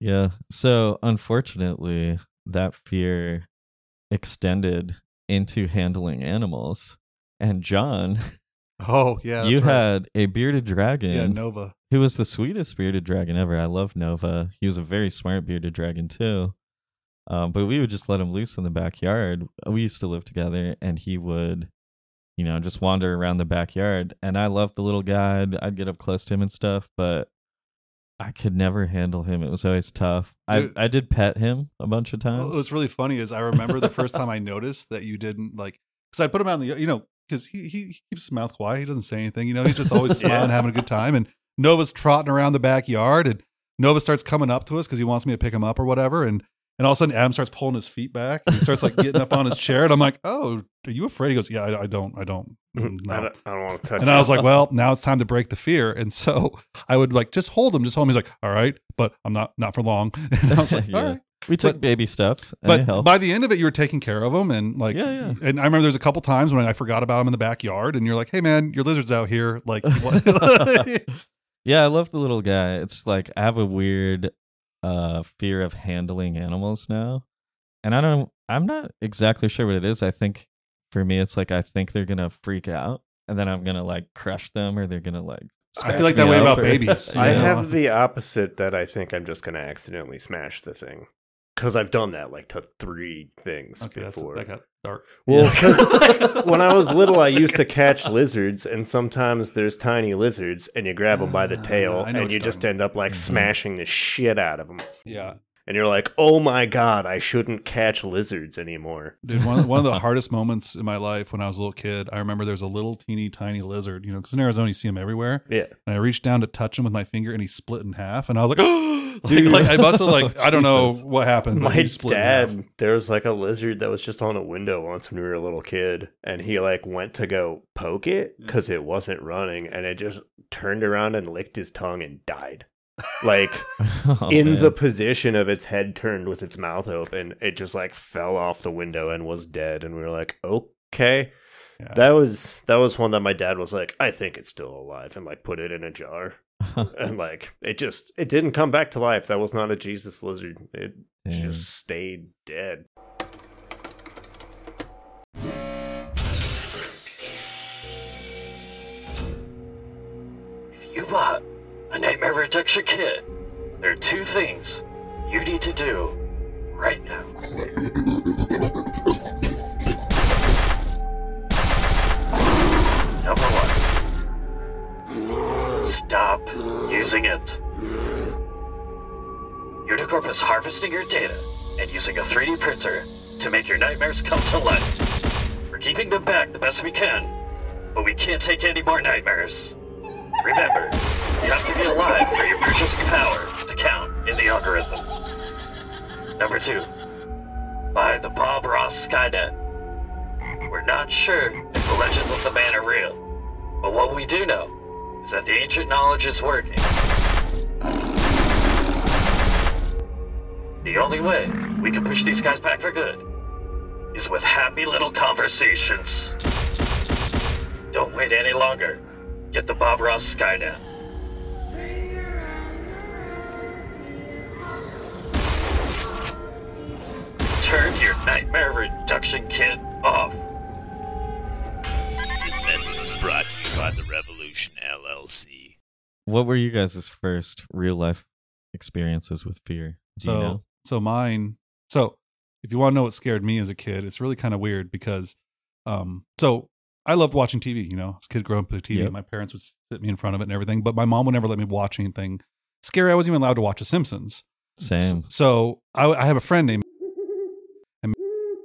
[SPEAKER 3] Yeah. So unfortunately, that fear extended into handling animals. And John,
[SPEAKER 4] Oh yeah,
[SPEAKER 3] you
[SPEAKER 4] right.
[SPEAKER 3] had a bearded dragon
[SPEAKER 4] yeah Nova.
[SPEAKER 3] who was the sweetest bearded dragon ever. I love Nova. He was a very smart bearded dragon too. Um, but we would just let him loose in the backyard. We used to live together, and he would, you know, just wander around the backyard. And I loved the little guy. I'd, I'd get up close to him and stuff, but I could never handle him. It was always tough. I
[SPEAKER 4] Dude.
[SPEAKER 3] I did pet him a bunch of times.
[SPEAKER 4] What's really funny is I remember the first time I noticed that you didn't like because I put him out in the you know because he, he he keeps his mouth quiet. He doesn't say anything. You know, he's just always
[SPEAKER 2] Yeah.
[SPEAKER 4] smiling, having a good time. And Nova's trotting around the backyard, and Nova starts coming up to us because he wants me to pick him up or whatever. And and all of a sudden, Adam starts pulling his feet back. And he starts like getting up on his chair, and I'm like, "Oh, are you afraid?" He goes, "Yeah, I, I don't, I don't." mm,
[SPEAKER 2] I don't, I don't want to touch
[SPEAKER 4] And
[SPEAKER 2] it.
[SPEAKER 4] I was like, well, now it's time to break the fear. And so I would like just hold him, just hold him. He's like, all right, but I'm not not for long. And I was like,
[SPEAKER 3] Yeah.
[SPEAKER 4] all right.
[SPEAKER 3] we took
[SPEAKER 4] but-
[SPEAKER 3] baby steps.
[SPEAKER 4] But by the end of it, you were taking care of him, and like,
[SPEAKER 3] Yeah, yeah.
[SPEAKER 4] and I remember there's a couple times when I forgot about him in the backyard, and you're like, "Hey, man, your lizard's out here." Like, what?
[SPEAKER 3] yeah, I love the little guy. It's like I have a weird uh fear of handling animals now. And I don't I'm not exactly sure what it is. I think for me it's like I think they're going to freak out and then I'm going to like crush them or they're going to like
[SPEAKER 4] I feel like that way about
[SPEAKER 3] or-
[SPEAKER 4] babies.
[SPEAKER 2] I
[SPEAKER 4] Yeah.
[SPEAKER 2] have the opposite that I think I'm just going to accidentally smash the thing. Because I've done that like to three things
[SPEAKER 4] okay, that's,
[SPEAKER 2] before.
[SPEAKER 4] that got dark.
[SPEAKER 2] Well,
[SPEAKER 3] Yeah.
[SPEAKER 2] because when I was little, I used to catch lizards, and sometimes there's tiny lizards, and you grab them by the
[SPEAKER 4] Ah,
[SPEAKER 2] tail,
[SPEAKER 4] what
[SPEAKER 2] and you just end up like
[SPEAKER 3] Mhm.
[SPEAKER 2] smashing the shit out of them.
[SPEAKER 4] Yeah,
[SPEAKER 2] And you're like, oh my god, I shouldn't catch lizards anymore.
[SPEAKER 4] dude. One one of the hardest moments in my life when I was a little kid, I remember there's a little teeny tiny lizard. You know, because in Arizona you see them everywhere.
[SPEAKER 2] Yeah.
[SPEAKER 4] And I reached down to touch him with my finger, and he split in half. And I was like, Dude, like I must have like I don't know what happened.
[SPEAKER 2] My
[SPEAKER 4] he split in half.
[SPEAKER 2] dad, there was like a lizard that was just on a window once when we were a little kid, and he like went to go poke it mm. because it wasn't running, and it just turned around and licked his tongue and died. Like
[SPEAKER 3] Oh,
[SPEAKER 2] in
[SPEAKER 3] man.
[SPEAKER 2] the position of its head turned with its mouth open, it just like fell off the window and was dead. And we were like, okay.
[SPEAKER 4] Yeah.
[SPEAKER 2] That was that was one that my dad was like, I think it's still alive, and like put it in a jar, and like it just it didn't come back to life. That was not a Jesus lizard. It
[SPEAKER 3] Damn.
[SPEAKER 2] just stayed dead.
[SPEAKER 7] A Nightmare Reduction Kit, there are two things you need to do right now. Number one, stop using it. Unicorp is harvesting your data and using a 3D printer to make your nightmares come to life. We're keeping them back the best we can, but we can't take any more nightmares. Remember, you have to be alive for your purchasing power to count in the algorithm. Number two, by the Bob Ross Skynet. We're not sure if the legends of the man are real, but what we do know is that the ancient knowledge is working. The only way we can push these guys back for good is with happy little conversations. Don't wait any longer. Get the Bob Ross Skynet. Turn your nightmare reduction kit off.
[SPEAKER 5] This message is brought to you by the Revolution LLC.
[SPEAKER 3] what were you guys' first real life experiences with fear? Do
[SPEAKER 4] so
[SPEAKER 3] you know?
[SPEAKER 4] so mine so if you want to know what scared me as a kid it's really kind of weird because um so i loved watching tv you know as a kid growing up with tv
[SPEAKER 3] Yep.
[SPEAKER 4] my parents would sit me in front of it and everything but my mom would never let me watch anything scary i wasn't even allowed to watch the simpsons
[SPEAKER 3] Same.
[SPEAKER 4] so i, I have a friend named and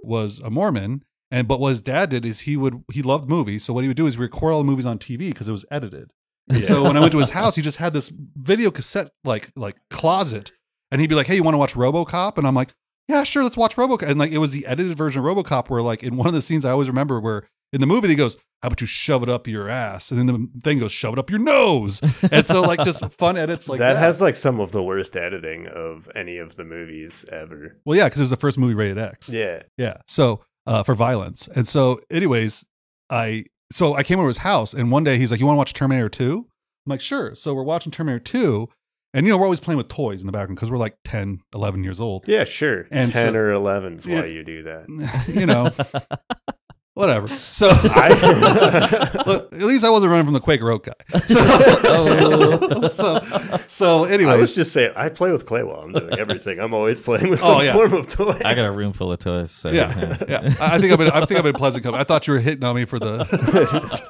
[SPEAKER 4] was a mormon And but what his dad did is he would he loved movies. So what he would do is record all the movies on TV because it was edited. And so when I went to his house, he just had this video cassette like like closet, and he'd be like, "Hey, you want to watch RoboCop?" And I'm like, "Yeah, sure, let's watch RoboCop." And like it was the edited version of RoboCop, where like in one of the scenes I always remember where in the movie he goes, "How about you shove it up your ass?" And then the thing goes, "Shove it up your nose." And so like just fun edits like
[SPEAKER 2] that,
[SPEAKER 4] that,
[SPEAKER 2] has like some of the worst editing of any of the movies ever.
[SPEAKER 4] well, yeah, because it was the first movie rated X.
[SPEAKER 2] Yeah.
[SPEAKER 4] Yeah. So uh, for violence. And so, anyways, I so I came over to his house, and one day he's like, "You want to watch Terminator 2? I'm like, "Sure." So we're watching Terminator 2, and you know we're always playing with toys in the background because we're like 10, 11 years old.
[SPEAKER 2] Yeah, sure.
[SPEAKER 4] And
[SPEAKER 2] 10
[SPEAKER 4] so-
[SPEAKER 2] or 11's
[SPEAKER 4] Yeah.
[SPEAKER 2] why you do that.
[SPEAKER 4] you know, whatever. So
[SPEAKER 2] I-
[SPEAKER 4] look, at least I wasn't running from the Quaker Oak guy. So, so, so
[SPEAKER 2] I
[SPEAKER 4] anyways,
[SPEAKER 2] was just saying, I play with clay while I'm doing everything. I'm always playing with
[SPEAKER 4] Oh,
[SPEAKER 2] some
[SPEAKER 4] yeah.
[SPEAKER 2] form of toy.
[SPEAKER 3] I got a room full of toys. So,
[SPEAKER 4] yeah, yeah. I I think I'm in, I think I'm in pleasant company. I thought you were hitting on me for the.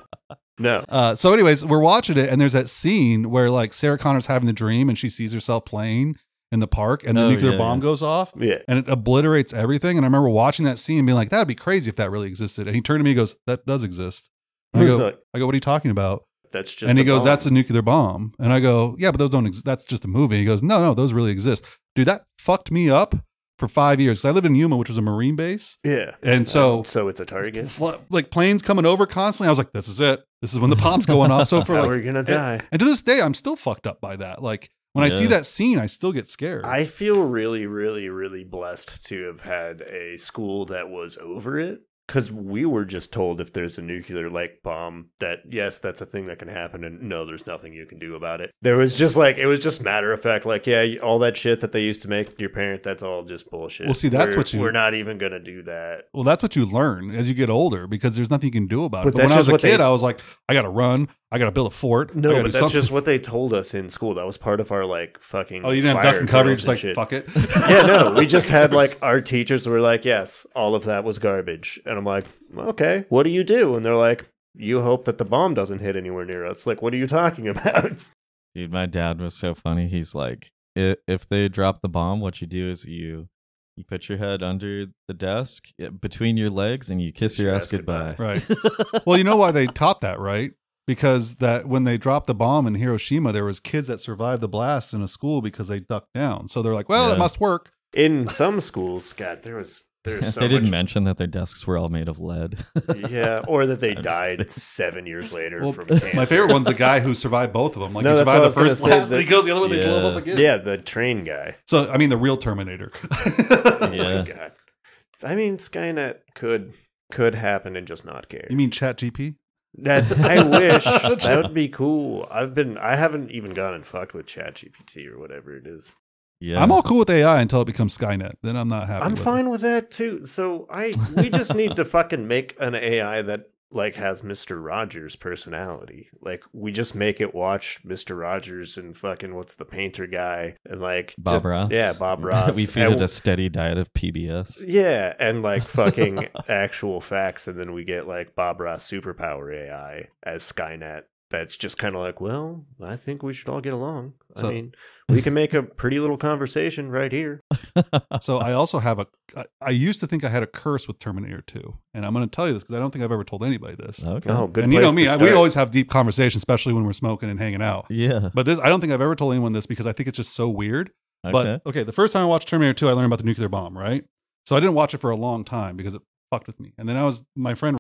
[SPEAKER 2] no.
[SPEAKER 4] Uh, so, anyways, we're watching it, and there's that scene where like Sarah Connor's having the dream, and she sees herself playing in the park, and the
[SPEAKER 3] Oh,
[SPEAKER 4] nuclear
[SPEAKER 3] yeah,
[SPEAKER 4] bomb
[SPEAKER 3] yeah.
[SPEAKER 4] goes off,
[SPEAKER 2] Yeah.
[SPEAKER 4] and it obliterates everything. And I remember watching that scene, and being like, "That'd be crazy if that really existed." And he turned to me, and goes, "That does exist." I go,
[SPEAKER 2] like,
[SPEAKER 4] "I go, what are you talking about?"
[SPEAKER 2] That's just
[SPEAKER 4] and he goes,
[SPEAKER 2] bomb.
[SPEAKER 4] "That's a nuclear bomb." And I go, "Yeah, but those don't. Ex- that's just a movie." He goes, "No, no, those really exist, dude. That fucked me up for five years because I lived in Yuma, which was a Marine base,
[SPEAKER 2] Yeah.
[SPEAKER 4] and so
[SPEAKER 2] so it's a target.
[SPEAKER 4] fl- like planes coming over constantly. I was like, "This is it. This is when the bomb's going off." So for like
[SPEAKER 2] we're gonna die.
[SPEAKER 4] and to this day, I'm still fucked up by that. Like when I see that scene, I still get scared.
[SPEAKER 2] I feel really, really, really blessed to have had a school that was over it. Because we were just told if there's a nuclear like bomb that yes, that's a thing that can happen, and no, there's nothing you can do about it. There was just like it was just matter of fact, like yeah, all that shit that they used to make your parent, that's all just bullshit.
[SPEAKER 4] Well, see, that's
[SPEAKER 2] We're-
[SPEAKER 4] what you-
[SPEAKER 2] we're not even gonna do that.
[SPEAKER 4] well, that's what you learn as you get older because there's nothing you can do about it.
[SPEAKER 2] But
[SPEAKER 4] But, when I was a kid,
[SPEAKER 2] they-
[SPEAKER 4] I was like, I got to run. I got to build a fort.
[SPEAKER 2] No, but that's
[SPEAKER 4] something.
[SPEAKER 2] just what they told us in school. That was part of our like fucking.
[SPEAKER 4] Oh, you didn't have duck and cover. You're just like,
[SPEAKER 2] shit.
[SPEAKER 4] fuck it.
[SPEAKER 2] yeah, no, we just had like our teachers were like, yes, all of that was garbage. And I'm like, okay, what do you do? And they're like, you hope that the bomb doesn't hit anywhere near us. Like, what are you talking about?
[SPEAKER 3] Dude, my dad was so funny. He's like, if they drop the bomb, what you do is you you put your head under the desk eh, between your legs and you kiss your ass goodbye.
[SPEAKER 4] Right. well, you know why they taught that, right? Because that when they dropped the bomb in Hiroshima, there was kids that survived the blast in a school because they ducked down. So they're like, well,
[SPEAKER 3] Yeah.
[SPEAKER 4] it must work.
[SPEAKER 2] In some schools, God, there was there's so
[SPEAKER 3] they didn't
[SPEAKER 2] much.
[SPEAKER 3] mention that their desks were all made of lead.
[SPEAKER 2] yeah, or that they
[SPEAKER 3] I'm
[SPEAKER 2] died seven years later
[SPEAKER 4] Well,
[SPEAKER 2] from cancer.
[SPEAKER 4] my favorite one's the guy who survived both of them. Like
[SPEAKER 2] No,
[SPEAKER 4] he
[SPEAKER 2] that's
[SPEAKER 4] survived the
[SPEAKER 2] what I was
[SPEAKER 4] first
[SPEAKER 2] gonna say,
[SPEAKER 4] blast, and he goes the other way, they blow him up again.
[SPEAKER 2] Yeah, the train guy.
[SPEAKER 4] So I mean, the real Terminator.
[SPEAKER 2] Oh
[SPEAKER 3] Yeah.
[SPEAKER 2] my god. I mean, Skynet could could happen and just not care.
[SPEAKER 4] you mean Chat GP?
[SPEAKER 2] That's I wish that would be cool. I've been I haven't even gone and fucked with ChatGPT or whatever it is.
[SPEAKER 3] Yeah.
[SPEAKER 4] I'm all cool with AI until it becomes Skynet. Then I'm not happy.
[SPEAKER 2] I'm
[SPEAKER 4] with
[SPEAKER 2] fine with that too. So I we just need to fucking make an AI that like has Mr. Rogers personality. Like we just make it watch Mr. Rogers and fucking what's the painter guy and like
[SPEAKER 3] Bob
[SPEAKER 2] just-
[SPEAKER 3] Ross.
[SPEAKER 2] Yeah, Bob Ross.
[SPEAKER 3] we feed
[SPEAKER 2] And-
[SPEAKER 3] it a steady diet of PBS.
[SPEAKER 2] Yeah, and like fucking actual facts, and then we get like Bob Ross superpower AI as Skynet. That's just kind of like, well, I think we should all get along.
[SPEAKER 4] So-
[SPEAKER 2] I mean, we can make a pretty little conversation right here.
[SPEAKER 4] So I also have a. I, I used to think I had a curse with Terminator 2, and I'm going to tell you this because I don't think I've ever told anybody this.
[SPEAKER 3] Okay.
[SPEAKER 2] Oh, good.
[SPEAKER 4] and you know me, I, we always have deep conversations, especially when we're smoking and hanging out.
[SPEAKER 3] Yeah.
[SPEAKER 4] But this, I don't think I've ever told anyone this because I think it's just so weird.
[SPEAKER 3] Okay.
[SPEAKER 4] But okay, the first time I watched Terminator 2, I learned about the nuclear bomb, right? So I didn't watch it for a long time because it fucked with me. And then I was my friend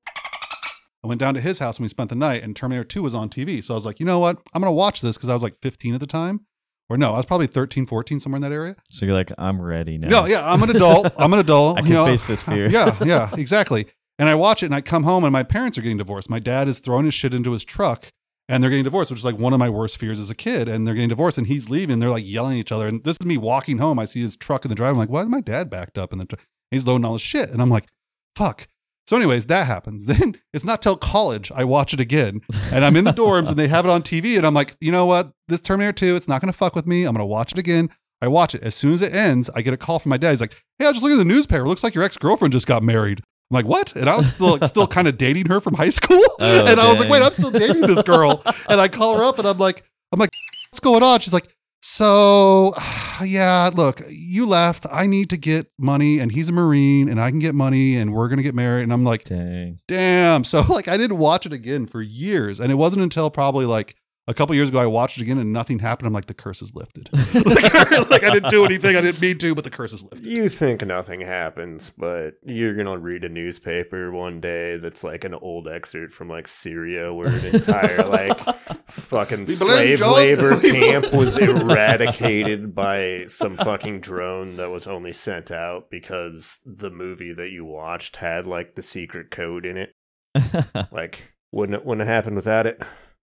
[SPEAKER 4] I went down to his house and we spent the night and Terminator 2 was on TV. So I was like, you know what? I'm gonna watch this because I was like 15 at the time. Or no, I was probably 13, 14, somewhere in that area.
[SPEAKER 3] so you're like, I'm ready now.
[SPEAKER 4] No, yeah, I'm an adult. I'm an adult.
[SPEAKER 3] I
[SPEAKER 4] you
[SPEAKER 3] can
[SPEAKER 4] know.
[SPEAKER 3] face this fear.
[SPEAKER 4] yeah, yeah, exactly. And I watch it and I come home and my parents are getting divorced. My dad is throwing his shit into his truck and they're getting divorced, which is like one of my worst fears as a kid. And they're getting divorced and he's leaving. They're like yelling at each other. And this is me walking home. I see his truck in the drive. I'm like, why is my dad backed up in the truck? He's loading all his shit. And I'm like, fuck. So, anyways, that happens. Then it's not till college I watch it again. And I'm in the dorms and they have it on TV. And I'm like, you know what? This Terminator 2, it's not going to fuck with me. I'm going to watch it again. I watch it. As soon as it ends, I get a call from my dad. He's like, hey, I just look at the newspaper. It looks like your ex girlfriend just got married. I'm like, what? And I was still like, still kind of dating her from high school.
[SPEAKER 3] Oh,
[SPEAKER 4] and I was like, wait, I'm still dating this girl. And I call her up and I'm like, I'm like, what's going on? She's like, So, yeah, look, you left. I need to get money, and he's a Marine, and I can get money, and we're going to get married. And I'm like,
[SPEAKER 3] Dang.
[SPEAKER 4] damn. So, like, I didn't watch it again for years. And it wasn't until probably like a couple years ago I watched it again and nothing happened. I'm like, the curse is lifted. like, like, I didn't do anything. I didn't mean to, but the curse is lifted.
[SPEAKER 2] You think nothing happens, but you're gonna read a newspaper one day that's like an old excerpt from like Syria where an entire like fucking slave
[SPEAKER 4] John-
[SPEAKER 2] labor camp was eradicated by some fucking drone that was only sent out because the movie that you watched had like the secret code in it. Like wouldn't it wouldn't have happened without it.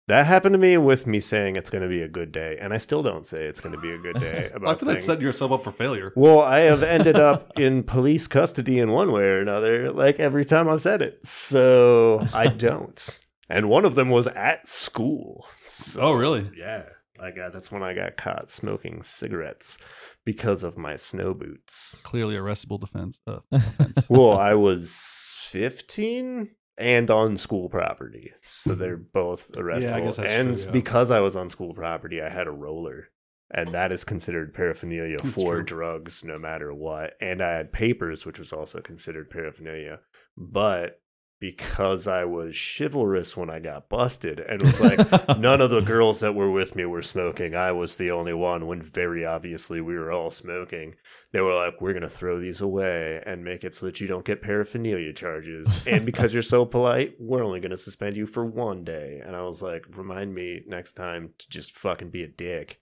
[SPEAKER 2] That happened to me with me saying it's going to be a good day, and I still don't say it's going to be a good day about
[SPEAKER 4] I feel like
[SPEAKER 2] things.
[SPEAKER 4] setting yourself up for failure.
[SPEAKER 2] Well, I have ended up in police custody in one way or another, like every time I've said it. So I don't. And one of them was at school. So,
[SPEAKER 4] Oh, really?
[SPEAKER 2] Yeah. I got that's when I got caught smoking cigarettes because of my snow boots.
[SPEAKER 4] Clearly arrestable defense. Uh, offense.
[SPEAKER 2] Well, I was 15 and on school property. So they're both arrestable.
[SPEAKER 4] Yeah, I guess that's
[SPEAKER 2] and
[SPEAKER 4] true, yeah.
[SPEAKER 2] because I was on school property, I had a roller. And that is considered paraphernalia
[SPEAKER 4] That's
[SPEAKER 2] for
[SPEAKER 4] true.
[SPEAKER 2] drugs no matter what. And I had papers, which was also considered paraphernalia. But because I was chivalrous when I got busted and was like, none of the girls that were with me were smoking. I was the only one when very obviously we were all smoking. They were like, we're going to throw these away and make it so that you don't get paraphernalia charges. And because you're so polite, we're only going to suspend you for one day. And I was like, remind me next time to just fucking be a dick.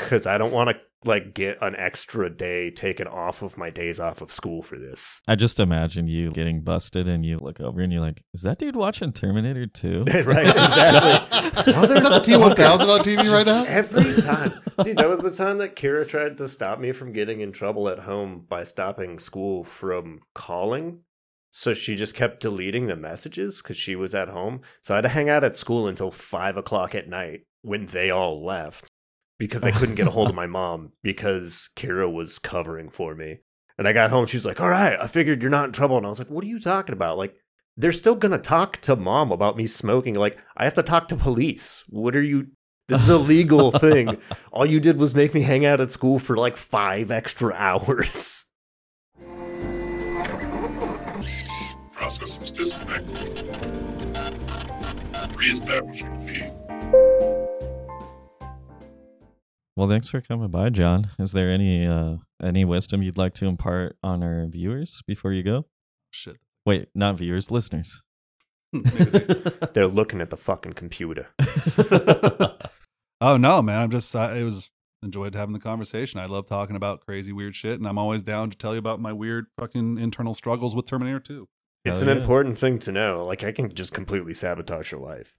[SPEAKER 2] Because I don't want to like get an extra day taken off of my days off of school for this.
[SPEAKER 3] I just imagine you getting busted and you look over and you're like, is that dude watching Terminator 2?
[SPEAKER 2] right, exactly.
[SPEAKER 4] Oh, there's not the T1000 on TV right now?
[SPEAKER 2] Every time. Dude, that was the time that Kira tried to stop me from getting in trouble at home by stopping school from calling. So she just kept deleting the messages because she was at home. So I had to hang out at school until five o'clock at night when they all left because they couldn't get a hold of my mom because Kira was covering for me. And I got home, she's like, All right, I figured you're not in trouble. And I was like, What are you talking about? Like, they're still gonna talk to mom about me smoking. Like, I have to talk to police. What are you? This is a legal thing. All you did was make me hang out at school for like five extra hours.
[SPEAKER 1] Process is disconnected. Reestablishing feed.
[SPEAKER 3] Well, thanks for coming by, John. Is there any uh any wisdom you'd like to impart on our viewers before you go?
[SPEAKER 4] Shit.
[SPEAKER 3] Wait, not viewers, listeners.
[SPEAKER 4] They-
[SPEAKER 2] They're looking at the fucking computer.
[SPEAKER 4] oh no, man! I'm just. I, it was enjoyed having the conversation. I love talking about crazy weird shit, and I'm always down to tell you about my weird fucking internal struggles with Terminator 2.
[SPEAKER 2] It's
[SPEAKER 3] Hell
[SPEAKER 2] an
[SPEAKER 3] yeah.
[SPEAKER 2] important thing to know. Like, I can just completely sabotage your life.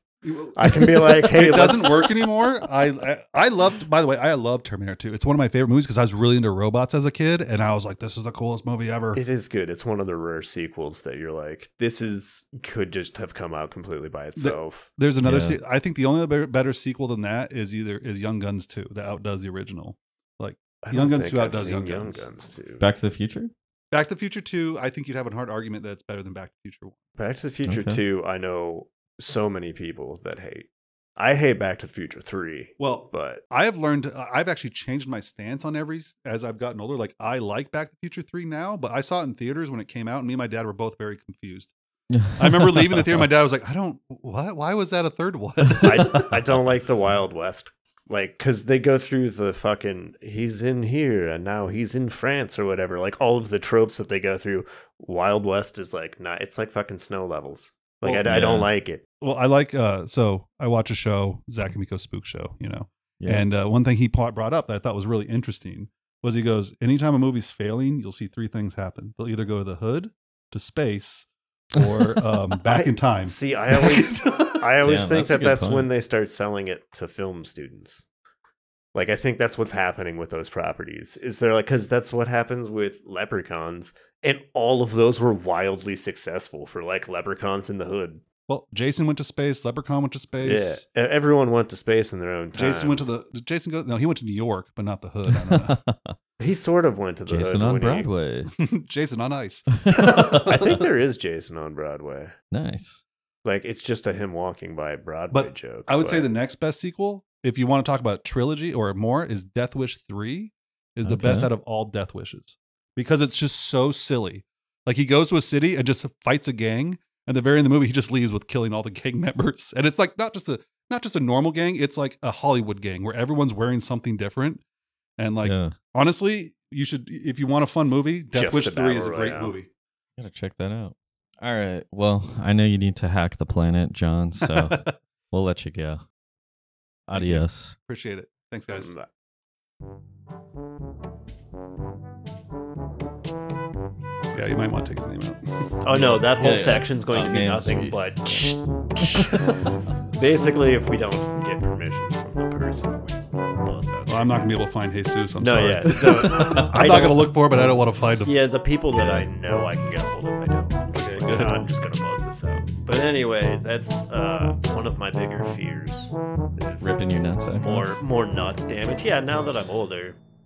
[SPEAKER 2] I can be like, hey,
[SPEAKER 4] it doesn't work anymore. I, I I loved. By the way, I love Terminator 2. It's one of my favorite movies because I was really into robots as a kid, and I was like, "This is the coolest movie ever."
[SPEAKER 2] It is good. It's one of the rare sequels that you're like, this is could just have come out completely by itself.
[SPEAKER 4] There's another.
[SPEAKER 3] Yeah.
[SPEAKER 4] Se- I think the only better, better sequel than that is either is Young Guns 2 that outdoes the original. Like Young Guns 2
[SPEAKER 2] I've
[SPEAKER 4] outdoes
[SPEAKER 2] seen
[SPEAKER 4] Young Guns.
[SPEAKER 2] too.
[SPEAKER 3] Back to the Future?
[SPEAKER 4] Back to the Future 2, I think you'd have a hard argument that it's better than Back to the Future 1.
[SPEAKER 2] Back to the Future
[SPEAKER 3] Okay.
[SPEAKER 2] 2, I know so many people that hate. I hate Back to the Future 3,
[SPEAKER 4] Well,
[SPEAKER 2] but
[SPEAKER 4] I have learned. uh, I've actually changed my stance on every as I've gotten older. Like I like Back to the Future three now, but I saw it in theaters when it came out, and me and my dad were both very confused. I remember leaving the theater. My dad was like, "I don't. What? Why was that a third one?"
[SPEAKER 2] I, I don't like the Wild West. Like, because they go through the fucking, he's in here and now he's in France or whatever. Like, all of the tropes that they go through. Wild West is like, not, it's like fucking snow levels. Like,
[SPEAKER 4] Well,
[SPEAKER 2] I, I don't
[SPEAKER 3] yeah.
[SPEAKER 2] like it.
[SPEAKER 4] well, I like. uh So I watch a show, Zach and Miko's Spook Show. You know,
[SPEAKER 3] Yeah.
[SPEAKER 4] and uh, one thing he brought up that I thought was really interesting was he goes, anytime a movie's failing, you'll see three things happen. They'll either go to the hood, to space, or um, back
[SPEAKER 2] I-
[SPEAKER 4] in time.
[SPEAKER 2] See, I always, I always
[SPEAKER 3] Damn,
[SPEAKER 2] think
[SPEAKER 3] that's
[SPEAKER 2] that that's
[SPEAKER 3] point.
[SPEAKER 2] when they start selling it to film students. Like, I think that's what's happening with those properties. Is they're like, because that's what happens with Leprechauns, and all of those were wildly successful for like Leprechauns in the Hood.
[SPEAKER 4] well, Jason went to space. Leprechaun went to space.
[SPEAKER 2] Yeah, everyone went to space in their own time.
[SPEAKER 4] Jason went to the. Did Jason go? No, he went to New York, but not the hood. I don't know.
[SPEAKER 2] He sort of went to the
[SPEAKER 3] Jason
[SPEAKER 2] hood
[SPEAKER 3] on
[SPEAKER 2] when he-
[SPEAKER 3] Broadway.
[SPEAKER 4] Jason on ice.
[SPEAKER 2] I think there is Jason on Broadway.
[SPEAKER 3] nice.
[SPEAKER 2] Like it's just a him walking by Broadway
[SPEAKER 4] But
[SPEAKER 2] joke.
[SPEAKER 4] I would say the next best sequel if you want to talk about trilogy or more, is Death Wish three is the best out of all Death Wishes because it's just so silly. Like he goes to a city and just fights a gang, and the very end of the movie he just leaves with killing all the gang members, and it's like not just a not just a normal gang, it's like a Hollywood gang where everyone's wearing something different, and like
[SPEAKER 3] yeah,
[SPEAKER 4] honestly, you should if you want a fun movie, Death
[SPEAKER 2] Just
[SPEAKER 4] Wish three is a great
[SPEAKER 2] royale.
[SPEAKER 4] movie.
[SPEAKER 3] gotta check that out. All right. Well, I know you need to hack the planet, John. So we'll let you go.
[SPEAKER 4] Thank you.
[SPEAKER 3] Adios.
[SPEAKER 4] Appreciate it. Thanks, guys.
[SPEAKER 2] Mm,
[SPEAKER 4] Yeah, you might want to take his name out.
[SPEAKER 2] Oh no, that whole
[SPEAKER 3] Yeah, yeah.
[SPEAKER 2] section's going to be
[SPEAKER 3] names
[SPEAKER 2] nothing
[SPEAKER 3] we-
[SPEAKER 2] but basically if we don't get permission from the person. we out.
[SPEAKER 4] Well, I'm not gonna be able to find Jesus. I'm
[SPEAKER 2] no,
[SPEAKER 4] sorry.
[SPEAKER 2] yeah. So
[SPEAKER 4] I'm not gonna look for it, but I don't want to find him.
[SPEAKER 2] Yeah, the people that I know I can get a hold of, I don't.
[SPEAKER 4] Okay,
[SPEAKER 2] Like,
[SPEAKER 4] good.
[SPEAKER 2] I'm just gonna buzz out. But anyway, that's uh, one of my bigger fears.
[SPEAKER 3] Ripping your nuts out.
[SPEAKER 2] more more nut damage. Yeah, now that I'm older,